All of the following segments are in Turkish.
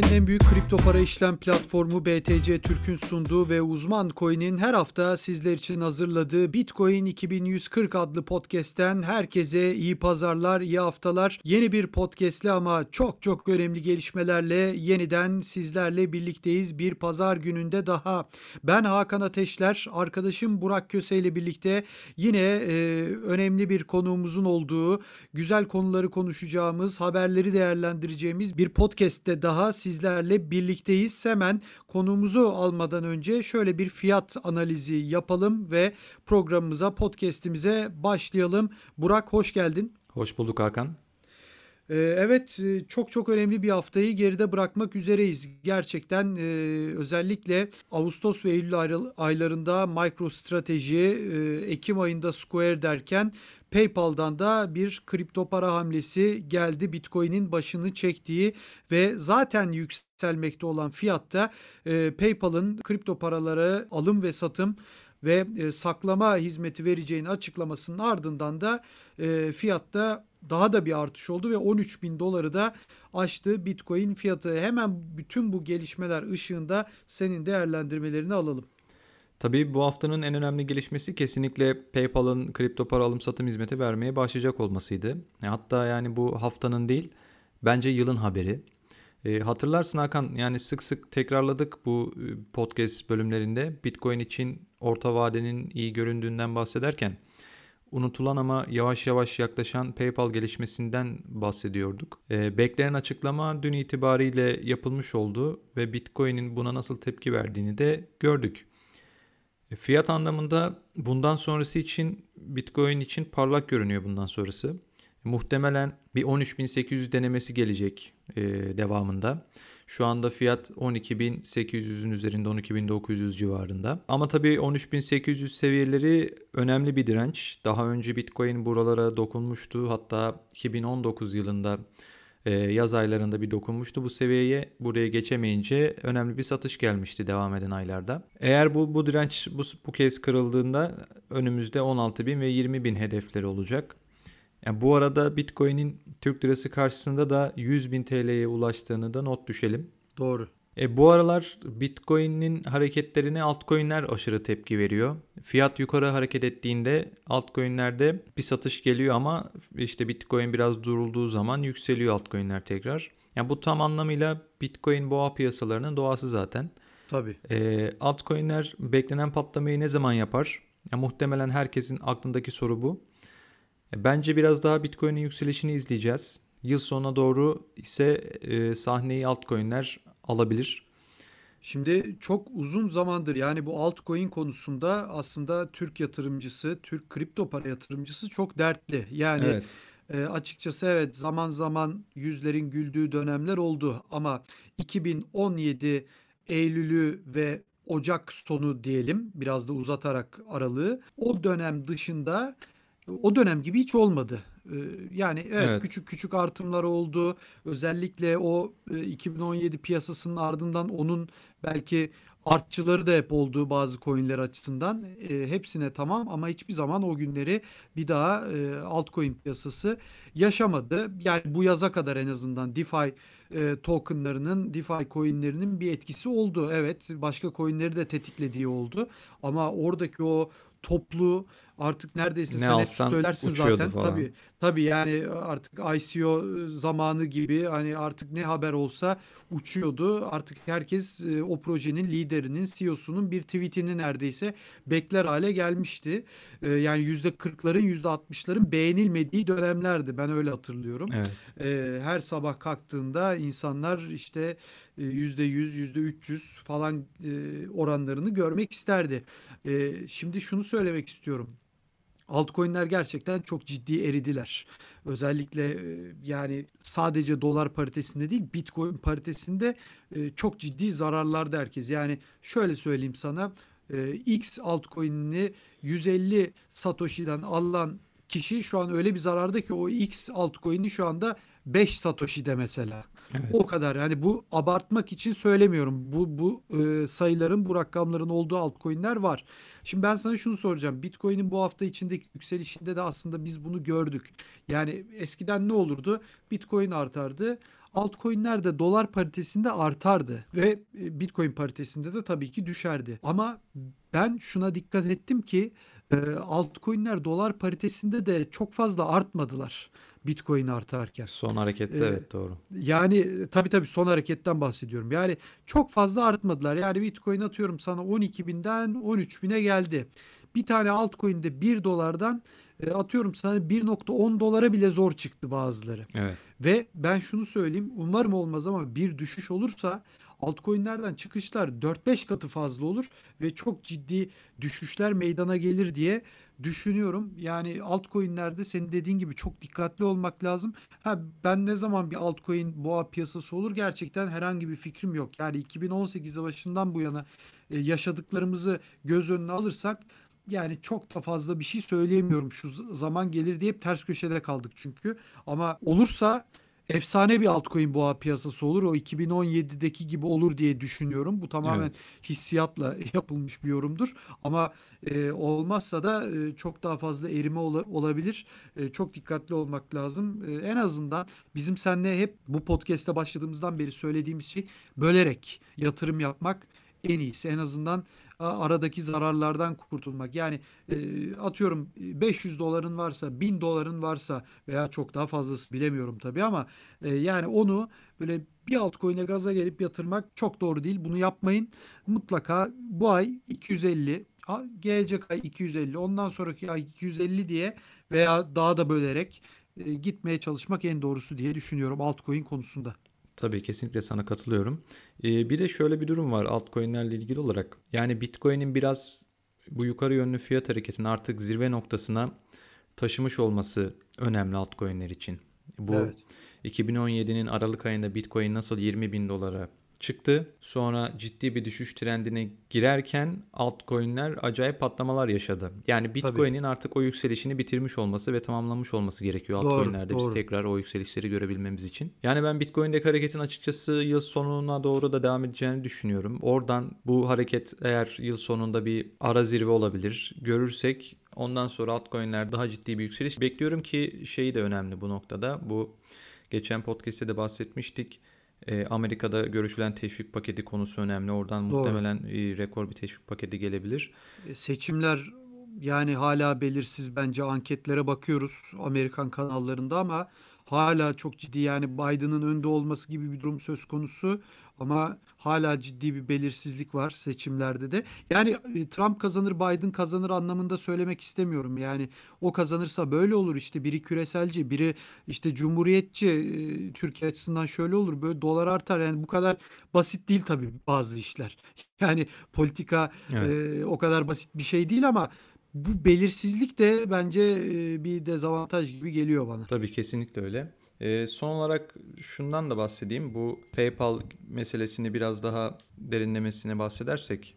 can En büyük kripto para işlem platformu BTC Türk'ün sunduğu ve uzman coin'in her hafta sizler için hazırladığı Bitcoin 2140 adlı podcast'ten herkese iyi pazarlar, iyi haftalar. Yeni bir podcast'le ama çok çok önemli gelişmelerle yeniden sizlerle birlikteyiz. Bir pazar gününde daha. Ben Hakan Ateşler, arkadaşım Burak Köse ile birlikte yine e, önemli bir konuğumuzun olduğu, güzel konuları konuşacağımız, haberleri değerlendireceğimiz bir podcast'te daha sizlerle birlikteyiz. Hemen konuğumuzu almadan önce şöyle bir fiyat analizi yapalım ve programımıza, podcast'imize başlayalım. Burak hoş geldin. Hoş bulduk Hakan. Ee, evet e, çok çok önemli bir haftayı geride bırakmak üzereyiz. Gerçekten e, özellikle Ağustos ve Eylül aylarında MicroStrateji, e, Ekim ayında Square derken PayPal'dan da bir kripto para hamlesi geldi. Bitcoin'in başını çektiği ve zaten yükselmekte olan fiyatta PayPal'ın kripto paraları alım ve satım ve saklama hizmeti vereceğini açıklamasının ardından da fiyatta daha da bir artış oldu ve 13 bin doları da aştı Bitcoin fiyatı. Hemen bütün bu gelişmeler ışığında senin değerlendirmelerini alalım. Tabii bu haftanın en önemli gelişmesi kesinlikle PayPal'ın kripto para alım satım hizmeti vermeye başlayacak olmasıydı. E, hatta yani bu haftanın değil bence yılın haberi. E, hatırlarsın Hakan yani sık sık tekrarladık bu e, podcast bölümlerinde Bitcoin için orta vadenin iyi göründüğünden bahsederken unutulan ama yavaş yavaş yaklaşan PayPal gelişmesinden bahsediyorduk. E, beklenen açıklama dün itibariyle yapılmış oldu ve Bitcoin'in buna nasıl tepki verdiğini de gördük. E, fiyat anlamında bundan sonrası için Bitcoin için parlak görünüyor bundan sonrası. Muhtemelen bir 13.800 denemesi gelecek e, devamında. Şu anda fiyat 12.800'ün üzerinde 12.900 civarında. Ama tabii 13.800 seviyeleri önemli bir direnç. Daha önce Bitcoin buralara dokunmuştu. Hatta 2019 yılında e, yaz aylarında bir dokunmuştu bu seviyeye. Buraya geçemeyince önemli bir satış gelmişti devam eden aylarda. Eğer bu bu direnç bu, bu kez kırıldığında önümüzde 16.000 ve 20.000 hedefleri olacak. Yani bu arada Bitcoin'in Türk lirası karşısında da 100 bin TL'ye ulaştığını da not düşelim. Doğru. E, bu aralar Bitcoin'in hareketlerine altcoin'ler aşırı tepki veriyor. Fiyat yukarı hareket ettiğinde altcoin'lerde bir satış geliyor ama işte Bitcoin biraz durulduğu zaman yükseliyor altcoin'ler tekrar. Yani bu tam anlamıyla Bitcoin boğa piyasalarının doğası zaten. Tabii. E, altcoin'ler beklenen patlamayı ne zaman yapar? Ya, muhtemelen herkesin aklındaki soru bu. E, bence biraz daha Bitcoin'in yükselişini izleyeceğiz. Yıl sonuna doğru ise e, sahneyi altcoin'ler alabilir. Şimdi çok uzun zamandır yani bu altcoin konusunda aslında Türk yatırımcısı, Türk kripto para yatırımcısı çok dertli. Yani evet. e, açıkçası evet zaman zaman yüzlerin güldüğü dönemler oldu ama 2017 Eylül'ü ve Ocak sonu diyelim biraz da uzatarak aralığı o dönem dışında o dönem gibi hiç olmadı. Ee, yani evet, evet küçük küçük artımlar oldu. Özellikle o 2017 e, piyasasının ardından onun belki artçıları da hep olduğu bazı coinler açısından e, hepsine tamam ama hiçbir zaman o günleri bir daha e, altcoin piyasası yaşamadı. Yani bu yaza kadar en azından DeFi e, tokenlarının, DeFi coinlerinin bir etkisi oldu. Evet başka coinleri de tetiklediği oldu ama oradaki o toplu artık neredeyse ne sen söylersin zaten. Falan. Tabii tabii yani artık ICO zamanı gibi hani artık ne haber olsa uçuyordu. Artık herkes e, o projenin liderinin, CEO'sunun bir tweetini neredeyse bekler hale gelmişti. Yani yüzde kırkların yüzde altmışların beğenilmediği dönemlerdi. Ben öyle hatırlıyorum. Evet. Her sabah kalktığında insanlar işte yüzde yüz, yüzde üç yüz falan oranlarını görmek isterdi. Şimdi şunu söylemek istiyorum. Altcoin'ler gerçekten çok ciddi eridiler. Özellikle e, yani sadece dolar paritesinde değil Bitcoin paritesinde e, çok ciddi zararlarda herkes. Yani şöyle söyleyeyim sana e, X altcoin'ini 150 Satoshi'den alan kişi şu an öyle bir zararda ki o X altcoin'i şu anda 5 Satoshi'de mesela. Evet. O kadar yani bu abartmak için söylemiyorum. Bu bu e, sayıların bu rakamların olduğu altcoin'ler var. Şimdi ben sana şunu soracağım. Bitcoin'in bu hafta içindeki yükselişinde de aslında biz bunu gördük. Yani eskiden ne olurdu? Bitcoin artardı. altcoin'ler de dolar paritesinde artardı ve e, Bitcoin paritesinde de tabii ki düşerdi. Ama ben şuna dikkat ettim ki e, altcoin'ler dolar paritesinde de çok fazla artmadılar. Bitcoin artarken. Son harekette ee, evet doğru. Yani tabii tabii son hareketten bahsediyorum. Yani çok fazla artmadılar. Yani Bitcoin atıyorum sana 12 binden 13 bine geldi. Bir tane altcoin'de 1 dolardan e, atıyorum sana 1.10 dolara bile zor çıktı bazıları. Evet. Ve ben şunu söyleyeyim umarım olmaz ama bir düşüş olursa altcoin'lerden çıkışlar 4-5 katı fazla olur ve çok ciddi düşüşler meydana gelir diye düşünüyorum. Yani altcoin'lerde senin dediğin gibi çok dikkatli olmak lazım. Ha ben ne zaman bir altcoin boğa piyasası olur gerçekten herhangi bir fikrim yok. Yani 2018 başından bu yana e, yaşadıklarımızı göz önüne alırsak yani çok da fazla bir şey söyleyemiyorum. Şu zaman gelir diye ters köşede kaldık çünkü. Ama olursa efsane bir altcoin boğa piyasası olur. O 2017'deki gibi olur diye düşünüyorum. Bu tamamen evet. hissiyatla yapılmış bir yorumdur. Ama e, olmazsa da e, çok daha fazla erime ola, olabilir. E, çok dikkatli olmak lazım. E, en azından bizim seninle hep bu podcast'te başladığımızdan beri söylediğimiz şey bölerek yatırım yapmak en iyisi. En azından aradaki zararlardan kurtulmak. Yani e, atıyorum 500 doların varsa 1000 doların varsa veya çok daha fazlası bilemiyorum tabii ama e, yani onu böyle bir altcoin'e gaza gelip yatırmak çok doğru değil. Bunu yapmayın. Mutlaka bu ay 250 gelecek ay 250 ondan sonraki ay 250 diye veya daha da bölerek e, gitmeye çalışmak en doğrusu diye düşünüyorum altcoin konusunda. Tabii kesinlikle sana katılıyorum. Ee, bir de şöyle bir durum var altcoin'lerle ilgili olarak. Yani Bitcoin'in biraz bu yukarı yönlü fiyat hareketini artık zirve noktasına taşımış olması önemli altcoin'ler için. Bu evet. 2017'nin Aralık ayında Bitcoin nasıl 20 bin dolara çıktı. Sonra ciddi bir düşüş trendine girerken altcoin'ler acayip patlamalar yaşadı. Yani Bitcoin'in artık o yükselişini bitirmiş olması ve tamamlanmış olması gerekiyor doğru, altcoin'lerde doğru. biz tekrar o yükselişleri görebilmemiz için. Yani ben Bitcoin'deki hareketin açıkçası yıl sonuna doğru da devam edeceğini düşünüyorum. Oradan bu hareket eğer yıl sonunda bir ara zirve olabilir. Görürsek ondan sonra altcoin'ler daha ciddi bir yükseliş bekliyorum ki şey de önemli bu noktada. Bu geçen podcast'te de bahsetmiştik e, Amerika'da görüşülen teşvik paketi konusu önemli. Oradan Doğru. muhtemelen e, rekor bir teşvik paketi gelebilir. E, seçimler yani hala belirsiz bence anketlere bakıyoruz Amerikan kanallarında ama hala çok ciddi yani Biden'ın önde olması gibi bir durum söz konusu ama hala ciddi bir belirsizlik var seçimlerde de. Yani e, Trump kazanır Biden kazanır anlamında söylemek istemiyorum. Yani o kazanırsa böyle olur işte biri küreselci biri işte cumhuriyetçi e, Türkiye açısından şöyle olur böyle dolar artar yani bu kadar basit değil tabii bazı işler. Yani politika evet. e, o kadar basit bir şey değil ama bu belirsizlik de bence e, bir dezavantaj gibi geliyor bana. Tabii kesinlikle öyle. E, son olarak şundan da bahsedeyim. Bu PayPal meselesini biraz daha derinlemesine bahsedersek.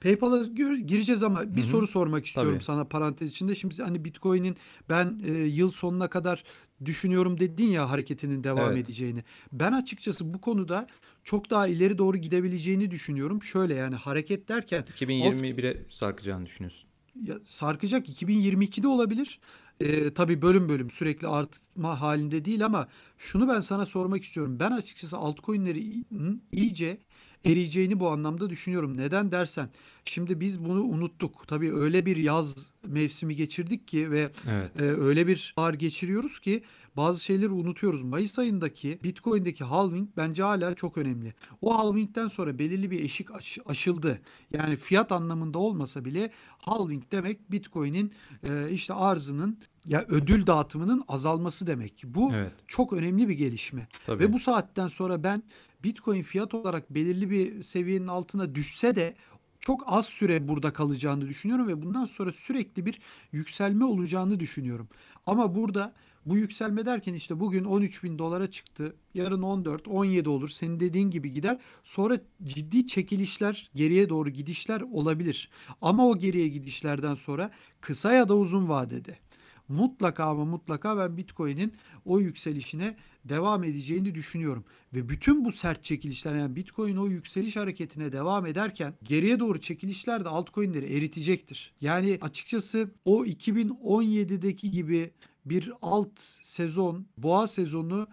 PayPal'a gireceğiz ama bir Hı-hı. soru sormak istiyorum Tabii. sana parantez içinde. Şimdi hani Bitcoin'in ben e, yıl sonuna kadar düşünüyorum dedin ya hareketinin devam evet. edeceğini. Ben açıkçası bu konuda çok daha ileri doğru gidebileceğini düşünüyorum. Şöyle yani hareket derken 2021'e sarkacağını düşünüyorsun ya, sarkacak 2022'de olabilir. E, tabii bölüm bölüm sürekli artma halinde değil ama şunu ben sana sormak istiyorum. Ben açıkçası altcoin'leri iyice eriyeceğini bu anlamda düşünüyorum. Neden dersen şimdi biz bunu unuttuk. Tabii öyle bir yaz mevsimi geçirdik ki ve evet. e, öyle bir ağır geçiriyoruz ki bazı şeyleri unutuyoruz. Mayıs ayındaki Bitcoin'deki halving bence hala çok önemli. O halvingden sonra belirli bir eşik aş- aşıldı. Yani fiyat anlamında olmasa bile halving demek Bitcoin'in e, işte arzının ya ödül dağıtımının azalması demek. Bu evet. çok önemli bir gelişme. Tabii. Ve bu saatten sonra ben Bitcoin fiyat olarak belirli bir seviyenin altına düşse de çok az süre burada kalacağını düşünüyorum ve bundan sonra sürekli bir yükselme olacağını düşünüyorum. Ama burada bu yükselme derken işte bugün 13 bin dolara çıktı. Yarın 14, 17 olur. Senin dediğin gibi gider. Sonra ciddi çekilişler, geriye doğru gidişler olabilir. Ama o geriye gidişlerden sonra kısa ya da uzun vadede mutlaka ama mutlaka ben Bitcoin'in o yükselişine devam edeceğini düşünüyorum. Ve bütün bu sert çekilişler yani Bitcoin o yükseliş hareketine devam ederken geriye doğru çekilişler de altcoin'leri eritecektir. Yani açıkçası o 2017'deki gibi bir alt sezon, boğa sezonu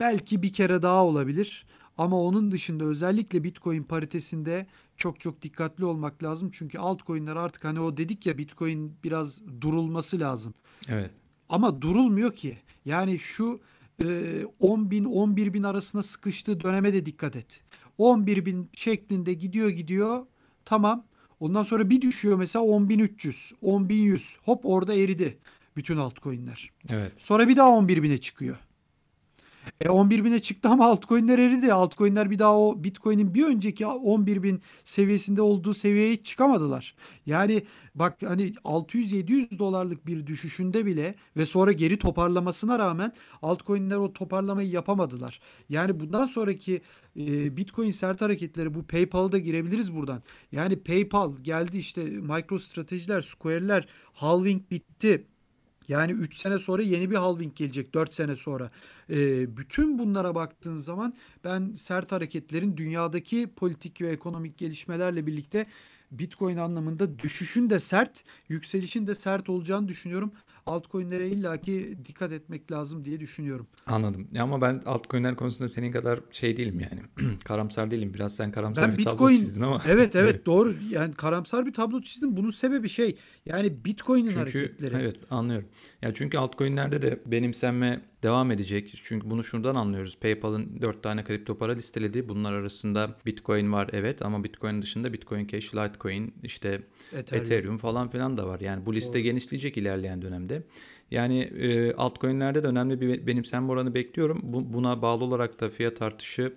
belki bir kere daha olabilir. Ama onun dışında özellikle Bitcoin paritesinde çok çok dikkatli olmak lazım. Çünkü altcoin'ler artık hani o dedik ya Bitcoin biraz durulması lazım. Evet. Ama durulmuyor ki. Yani şu e, 10 bin 11 bin arasında sıkıştığı döneme de dikkat et. 11 bin şeklinde gidiyor gidiyor tamam. Ondan sonra bir düşüyor mesela 10.300, 10.100 hop orada eridi bütün altcoin'ler. Evet. Sonra bir daha 11 bine çıkıyor. E 11 bine çıktı ama altcoin'ler eridi. Altcoin'ler bir daha o Bitcoin'in bir önceki 11 bin seviyesinde olduğu seviyeye çıkamadılar. Yani bak hani 600-700 dolarlık bir düşüşünde bile ve sonra geri toparlamasına rağmen altcoin'ler o toparlamayı yapamadılar. Yani bundan sonraki e, Bitcoin sert hareketleri bu PayPal'a da girebiliriz buradan. Yani PayPal geldi işte MicroStrategy'ler, Square'ler halving bitti. Yani 3 sene sonra yeni bir halving gelecek 4 sene sonra. E, bütün bunlara baktığın zaman ben sert hareketlerin dünyadaki politik ve ekonomik gelişmelerle birlikte Bitcoin anlamında düşüşün de sert, yükselişin de sert olacağını düşünüyorum altcoin'lere illaki dikkat etmek lazım diye düşünüyorum. Anladım. Ya ama ben altcoin'ler konusunda senin kadar şey değilim yani. karamsar değilim. Biraz sen karamsar ben bir Bitcoin, tablo çizdin ama. Evet evet doğru. Yani karamsar bir tablo çizdim. Bunun sebebi şey yani Bitcoin'in hareketleri. Evet anlıyorum. Ya çünkü altcoin'lerde de benimsenme devam edecek. Çünkü bunu şuradan anlıyoruz. PayPal'ın 4 tane kripto para listeledi. Bunlar arasında Bitcoin var evet ama Bitcoin dışında Bitcoin Cash, Litecoin, işte Ethereum, Ethereum falan filan da var. Yani bu liste Doğru. genişleyecek ilerleyen dönemde. Yani e, altcoin'lerde de önemli bir benimsenme oranı bekliyorum. Bu, buna bağlı olarak da fiyat artışı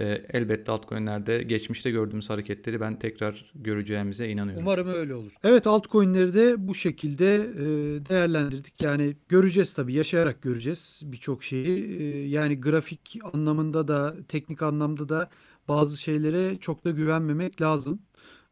e, elbette altcoin'lerde geçmişte gördüğümüz hareketleri ben tekrar göreceğimize inanıyorum. Umarım öyle olur. Evet altcoin'leri de bu şekilde e, değerlendirdik. Yani göreceğiz tabii yaşayarak göreceğiz birçok şeyi. E, yani grafik anlamında da teknik anlamda da bazı şeylere çok da güvenmemek lazım.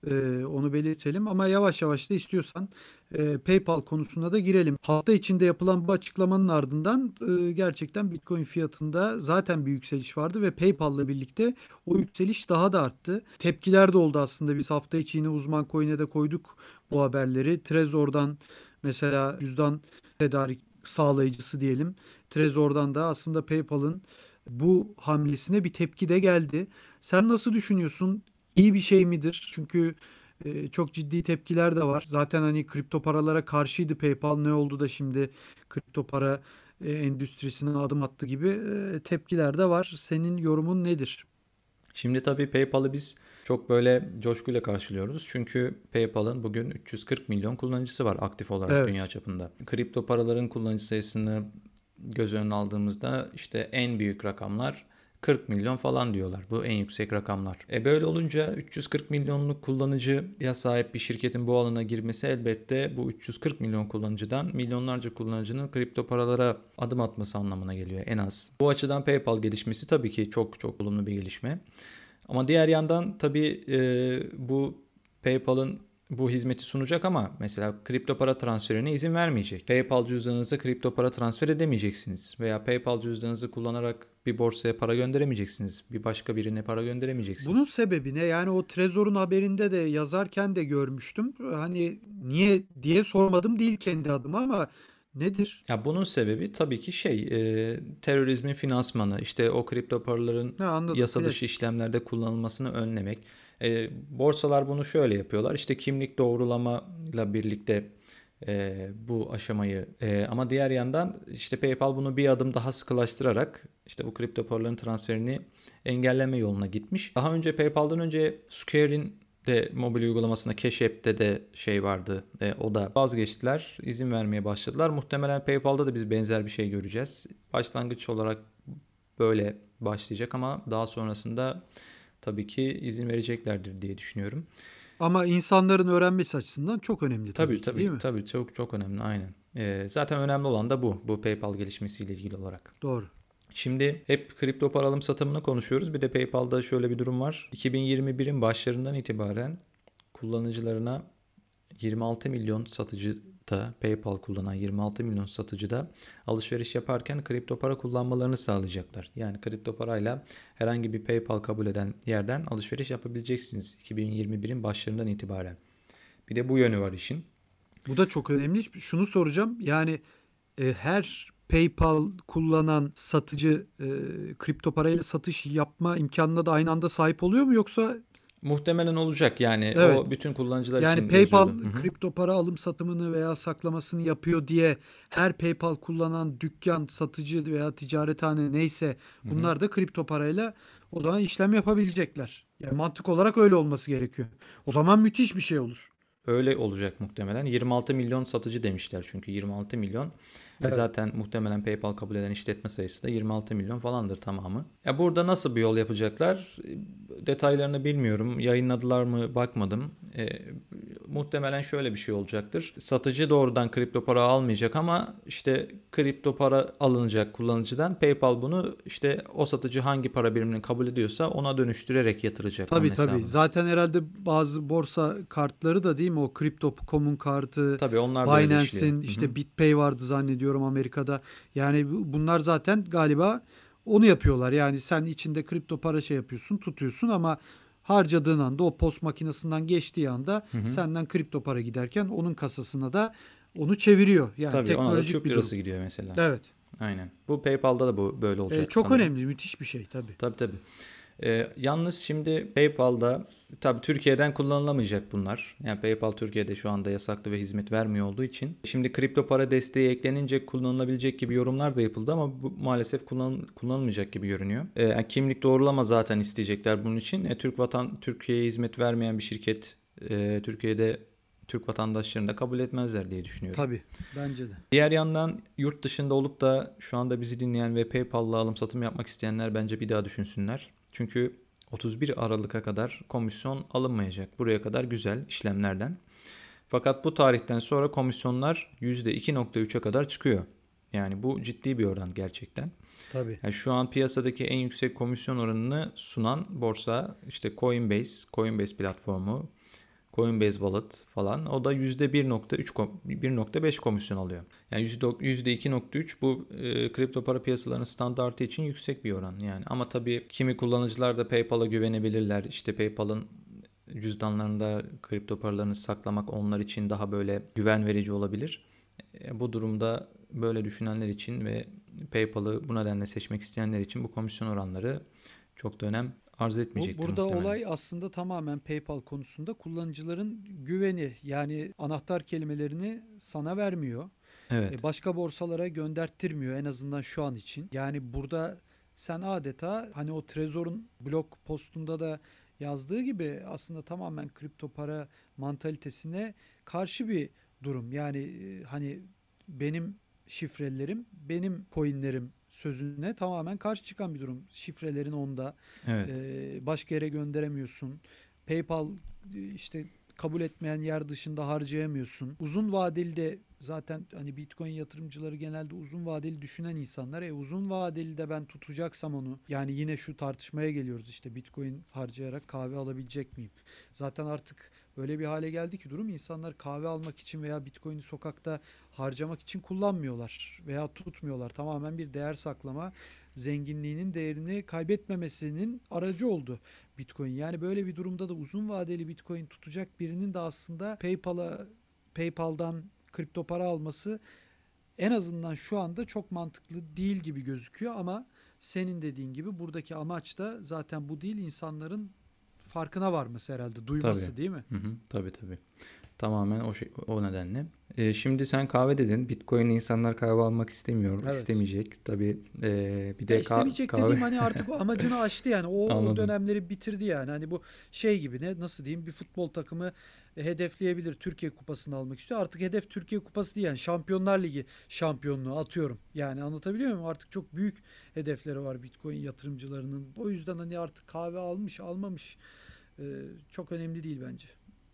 Ee, onu belirtelim ama yavaş yavaş da istiyorsan e, PayPal konusuna da girelim. Hafta içinde yapılan bu açıklamanın ardından e, gerçekten Bitcoin fiyatında zaten bir yükseliş vardı ve PayPal'la birlikte o yükseliş daha da arttı. Tepkiler de oldu aslında. Biz hafta içi yine uzman coin'e de koyduk bu haberleri. Trezor'dan mesela cüzdan tedarik sağlayıcısı diyelim. Trezor'dan da aslında PayPal'ın bu hamlesine bir tepki de geldi. Sen nasıl düşünüyorsun? İyi bir şey midir? Çünkü e, çok ciddi tepkiler de var. Zaten hani kripto paralara karşıydı PayPal ne oldu da şimdi kripto para e, endüstrisine adım attı gibi e, tepkiler de var. Senin yorumun nedir? Şimdi tabii PayPal'ı biz çok böyle coşkuyla karşılıyoruz. Çünkü PayPal'ın bugün 340 milyon kullanıcısı var aktif olarak evet. dünya çapında. Kripto paraların kullanıcı sayısını göz önüne aldığımızda işte en büyük rakamlar 40 milyon falan diyorlar. Bu en yüksek rakamlar. E böyle olunca 340 milyonluk kullanıcıya sahip bir şirketin bu alana girmesi elbette bu 340 milyon kullanıcıdan milyonlarca kullanıcının kripto paralara adım atması anlamına geliyor en az. Bu açıdan PayPal gelişmesi tabii ki çok çok olumlu bir gelişme. Ama diğer yandan tabii e, bu PayPal'ın bu hizmeti sunacak ama mesela kripto para transferine izin vermeyecek. PayPal cüzdanınıza kripto para transfer edemeyeceksiniz veya PayPal cüzdanınızı kullanarak bir borsaya para gönderemeyeceksiniz. Bir başka birine para gönderemeyeceksiniz. Bunun sebebi ne? Yani o Trezor'un haberinde de yazarken de görmüştüm. Hani niye diye sormadım değil kendi adıma ama Nedir? Ya bunun sebebi tabii ki şey e, terörizmin finansmanı işte o kripto paraların ha, anladım, yasa dışı evet. işlemlerde kullanılmasını önlemek. E, borsalar bunu şöyle yapıyorlar işte kimlik doğrulamayla birlikte e, bu aşamayı e, ama diğer yandan işte PayPal bunu bir adım daha sıkılaştırarak işte bu kripto paraların transferini engelleme yoluna gitmiş. Daha önce PayPal'dan önce Square'in de mobil uygulamasında Cash App'te de şey vardı. E, o da vazgeçtiler. izin vermeye başladılar. Muhtemelen PayPal'da da biz benzer bir şey göreceğiz. Başlangıç olarak böyle başlayacak ama daha sonrasında tabii ki izin vereceklerdir diye düşünüyorum. Ama insanların öğrenmesi açısından çok önemli tabii, tabii, tabii değil mi? Tabii çok çok önemli aynen. Ee, zaten önemli olan da bu. Bu PayPal gelişmesiyle ilgili olarak. Doğru. Şimdi hep kripto para alım satımını konuşuyoruz. Bir de PayPal'da şöyle bir durum var. 2021'in başlarından itibaren kullanıcılarına 26 milyon satıcı da PayPal kullanan 26 milyon satıcı da alışveriş yaparken kripto para kullanmalarını sağlayacaklar. Yani kripto parayla herhangi bir PayPal kabul eden yerden alışveriş yapabileceksiniz 2021'in başlarından itibaren. Bir de bu yönü var işin. Bu da çok önemli. Şunu soracağım. Yani e, her PayPal kullanan satıcı e, kripto parayla satış yapma imkanına da aynı anda sahip oluyor mu yoksa Muhtemelen olacak yani evet. o bütün kullanıcılar yani için PayPal yazıyordu. kripto para alım satımını veya saklamasını yapıyor diye her PayPal kullanan dükkan, satıcı veya ticarethane neyse bunlar Hı-hı. da kripto parayla o zaman işlem yapabilecekler. Yani mantık olarak öyle olması gerekiyor. O zaman müthiş bir şey olur. Öyle olacak muhtemelen. 26 milyon satıcı demişler çünkü 26 milyon Evet. Zaten muhtemelen PayPal kabul eden işletme sayısı da 26 milyon falandır tamamı. Ya burada nasıl bir yol yapacaklar? Detaylarını bilmiyorum. Yayınladılar mı bakmadım. E, muhtemelen şöyle bir şey olacaktır. Satıcı doğrudan kripto para almayacak ama işte kripto para alınacak kullanıcıdan. PayPal bunu işte o satıcı hangi para birimini kabul ediyorsa ona dönüştürerek yatıracak. Tabii tabii. Zaten herhalde bazı borsa kartları da değil mi? O Crypto.com'un kartı, tabii onlar Binance'in işte Hı-hı. BitPay vardı zannediyorum biliyorum Amerika'da. Yani bunlar zaten galiba onu yapıyorlar. Yani sen içinde kripto para şey yapıyorsun, tutuyorsun ama harcadığın anda o post makinesinden geçtiği anda hı hı. senden kripto para giderken onun kasasına da onu çeviriyor. Yani Tabii ona da Türk lirası gidiyor mesela. Evet. Aynen. Bu PayPal'da da bu böyle olacak. Ee, çok sanırım. önemli, müthiş bir şey tabii. Tabii tabii. Ee, yalnız şimdi PayPal'da tabii Türkiye'den kullanılamayacak bunlar. Yani PayPal Türkiye'de şu anda yasaklı ve hizmet vermiyor olduğu için. Şimdi kripto para desteği eklenince kullanılabilecek gibi yorumlar da yapıldı ama bu maalesef kullan, kullanılmayacak gibi görünüyor. Ee, yani kimlik doğrulama zaten isteyecekler bunun için. E, Türk vatan Türkiye'ye hizmet vermeyen bir şirket e, Türkiye'de Türk vatandaşlarını da kabul etmezler diye düşünüyorum. Tabii bence de. Diğer yandan yurt dışında olup da şu anda bizi dinleyen ve PayPal'la alım satım yapmak isteyenler bence bir daha düşünsünler. Çünkü 31 Aralık'a kadar komisyon alınmayacak. Buraya kadar güzel işlemlerden. Fakat bu tarihten sonra komisyonlar %2.3'e kadar çıkıyor. Yani bu ciddi bir oran gerçekten. Tabii. Yani şu an piyasadaki en yüksek komisyon oranını sunan borsa işte Coinbase, Coinbase platformu, Coinbase Wallet falan o da %1.3 1.5 komisyon alıyor. Yani %2.3 bu e, kripto para piyasalarının standartı için yüksek bir oran yani. Ama tabii kimi kullanıcılar da PayPal'a güvenebilirler. İşte PayPal'ın cüzdanlarında kripto paralarını saklamak onlar için daha böyle güven verici olabilir. E, bu durumda böyle düşünenler için ve PayPal'ı bu nedenle seçmek isteyenler için bu komisyon oranları çok da önem arz etmeyecektir. Burada muhtemelen. olay aslında tamamen PayPal konusunda kullanıcıların güveni. Yani anahtar kelimelerini sana vermiyor. Evet. E, başka borsalara gönderttirmiyor en azından şu an için. Yani burada sen adeta hani o Trezor'un blog postunda da yazdığı gibi aslında tamamen kripto para mantalitesine karşı bir durum. Yani e, hani benim şifrelerim, benim coinlerim sözüne tamamen karşı çıkan bir durum. Şifrelerin onda. Evet. E, başka yere gönderemiyorsun. PayPal işte kabul etmeyen yer dışında harcayamıyorsun. Uzun vadeli de zaten hani Bitcoin yatırımcıları genelde uzun vadeli düşünen insanlar. E uzun vadeli de ben tutacaksam onu yani yine şu tartışmaya geliyoruz işte Bitcoin harcayarak kahve alabilecek miyim? Zaten artık öyle bir hale geldi ki durum insanlar kahve almak için veya Bitcoin'i sokakta harcamak için kullanmıyorlar veya tutmuyorlar. Tamamen bir değer saklama zenginliğinin değerini kaybetmemesinin aracı oldu Bitcoin. Yani böyle bir durumda da uzun vadeli Bitcoin tutacak birinin de aslında PayPal'a PayPal'dan kripto para alması en azından şu anda çok mantıklı değil gibi gözüküyor ama senin dediğin gibi buradaki amaç da zaten bu değil insanların farkına varması herhalde duyması tabii. değil mi? Hı hı, tabii tabii. Tamamen o şey, o nedenle. Ee, şimdi sen kahve dedin. Bitcoin insanlar kahve almak istemiyor, evet. istemeyecek. Tabii e, bir de ya istemeyecek kahve... dediğim hani artık amacını aştı yani. O, o dönemleri bitirdi yani. Hani bu şey gibi ne nasıl diyeyim bir futbol takımı hedefleyebilir. Türkiye kupasını almak istiyor. Artık hedef Türkiye kupası değil yani Şampiyonlar Ligi şampiyonluğu atıyorum. Yani anlatabiliyor muyum? Artık çok büyük hedefleri var Bitcoin yatırımcılarının. O yüzden hani artık kahve almış almamış e, çok önemli değil bence.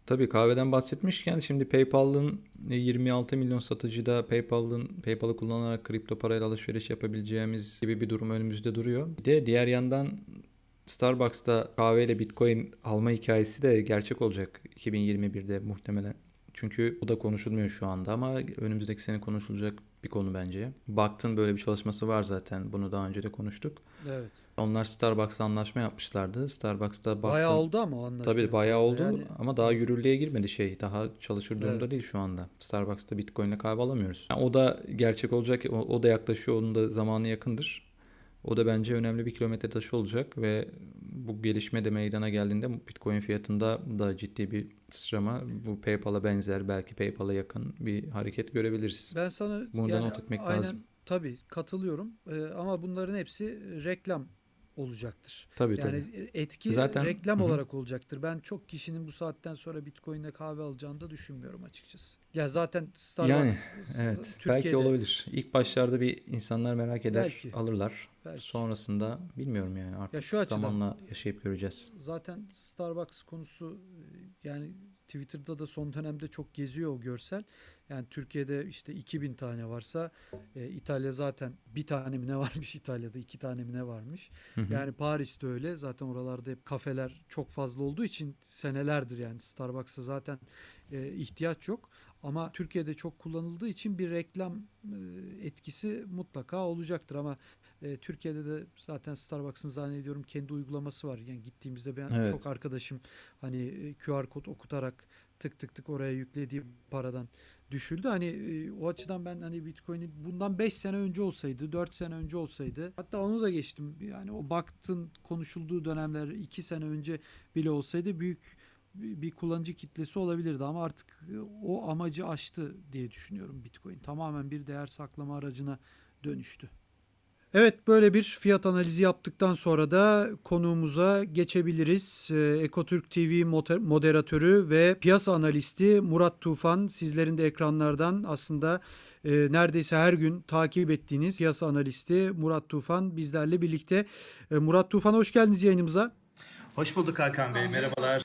Tabii kahveden bahsetmişken şimdi PayPal'ın 26 milyon satıcıda PayPal'ın PayPal'ı kullanarak kripto parayla alışveriş yapabileceğimiz gibi bir durum önümüzde duruyor. Bir de diğer yandan Starbucks'ta kahveyle Bitcoin alma hikayesi de gerçek olacak 2021'de muhtemelen. Çünkü bu da konuşulmuyor şu anda ama önümüzdeki sene konuşulacak bir konu bence. Baktın böyle bir çalışması var zaten. Bunu daha önce de konuştuk. Evet. Onlar Starbucks'la anlaşma yapmışlardı. Starbucks'ta baktım. Bayağı oldu ama o anlaşma. Tabii bayağı oldu yani... ama daha yürürlüğe girmedi şey. Daha çalışır durumda evet. değil şu anda. Starbucks'ta Bitcoin'le kahve alamıyoruz. Yani o da gerçek olacak. O, o da yaklaşıyor. Onun da zamanı yakındır. O da bence önemli bir kilometre taşı olacak ve bu gelişme de meydana geldiğinde Bitcoin fiyatında da ciddi bir sıçrama bu PayPal'a benzer belki PayPal'a yakın bir hareket görebiliriz. Ben sana Bunu yani, not etmek aynen, lazım. Tabii katılıyorum ee, ama bunların hepsi reklam olacaktır. Tabii yani tabii. etki Zaten, reklam hı. olarak olacaktır. Ben çok kişinin bu saatten sonra Bitcoin'le kahve alacağını da düşünmüyorum açıkçası. Ya zaten Starbucks yani, evet, Türkiye'de belki olabilir. İlk başlarda bir insanlar merak eder, belki, alırlar. Belki. Sonrasında bilmiyorum yani artık ya şu açıdan, zamanla yaşayıp göreceğiz. Zaten Starbucks konusu yani Twitter'da da son dönemde çok geziyor o görsel. Yani Türkiye'de işte 2000 tane varsa e, İtalya zaten bir tane mi ne varmış İtalya'da iki tane mi ne varmış. Hı hı. Yani Paris'te öyle zaten oralarda hep kafeler çok fazla olduğu için senelerdir yani Starbucks'a zaten e, ihtiyaç yok. Ama Türkiye'de çok kullanıldığı için bir reklam e, etkisi mutlaka olacaktır ama e, Türkiye'de de zaten Starbucks'ın zannediyorum kendi uygulaması var. Yani gittiğimizde ben evet. çok arkadaşım hani e, QR kod okutarak tık tık tık oraya yüklediği paradan düşüldü. Hani e, o açıdan ben hani Bitcoin'i bundan 5 sene önce olsaydı, 4 sene önce olsaydı hatta onu da geçtim. Yani o baktın konuşulduğu dönemler 2 sene önce bile olsaydı büyük bir kullanıcı kitlesi olabilirdi ama artık o amacı aştı diye düşünüyorum Bitcoin. Tamamen bir değer saklama aracına dönüştü. Evet böyle bir fiyat analizi yaptıktan sonra da konuğumuza geçebiliriz. Ee, Ekotürk TV moderatörü ve piyasa analisti Murat Tufan sizlerin de ekranlardan aslında e, neredeyse her gün takip ettiğiniz piyasa analisti Murat Tufan bizlerle birlikte. E, Murat Tufan hoş geldiniz yayınımıza. Hoş bulduk Hakan Bey merhabalar.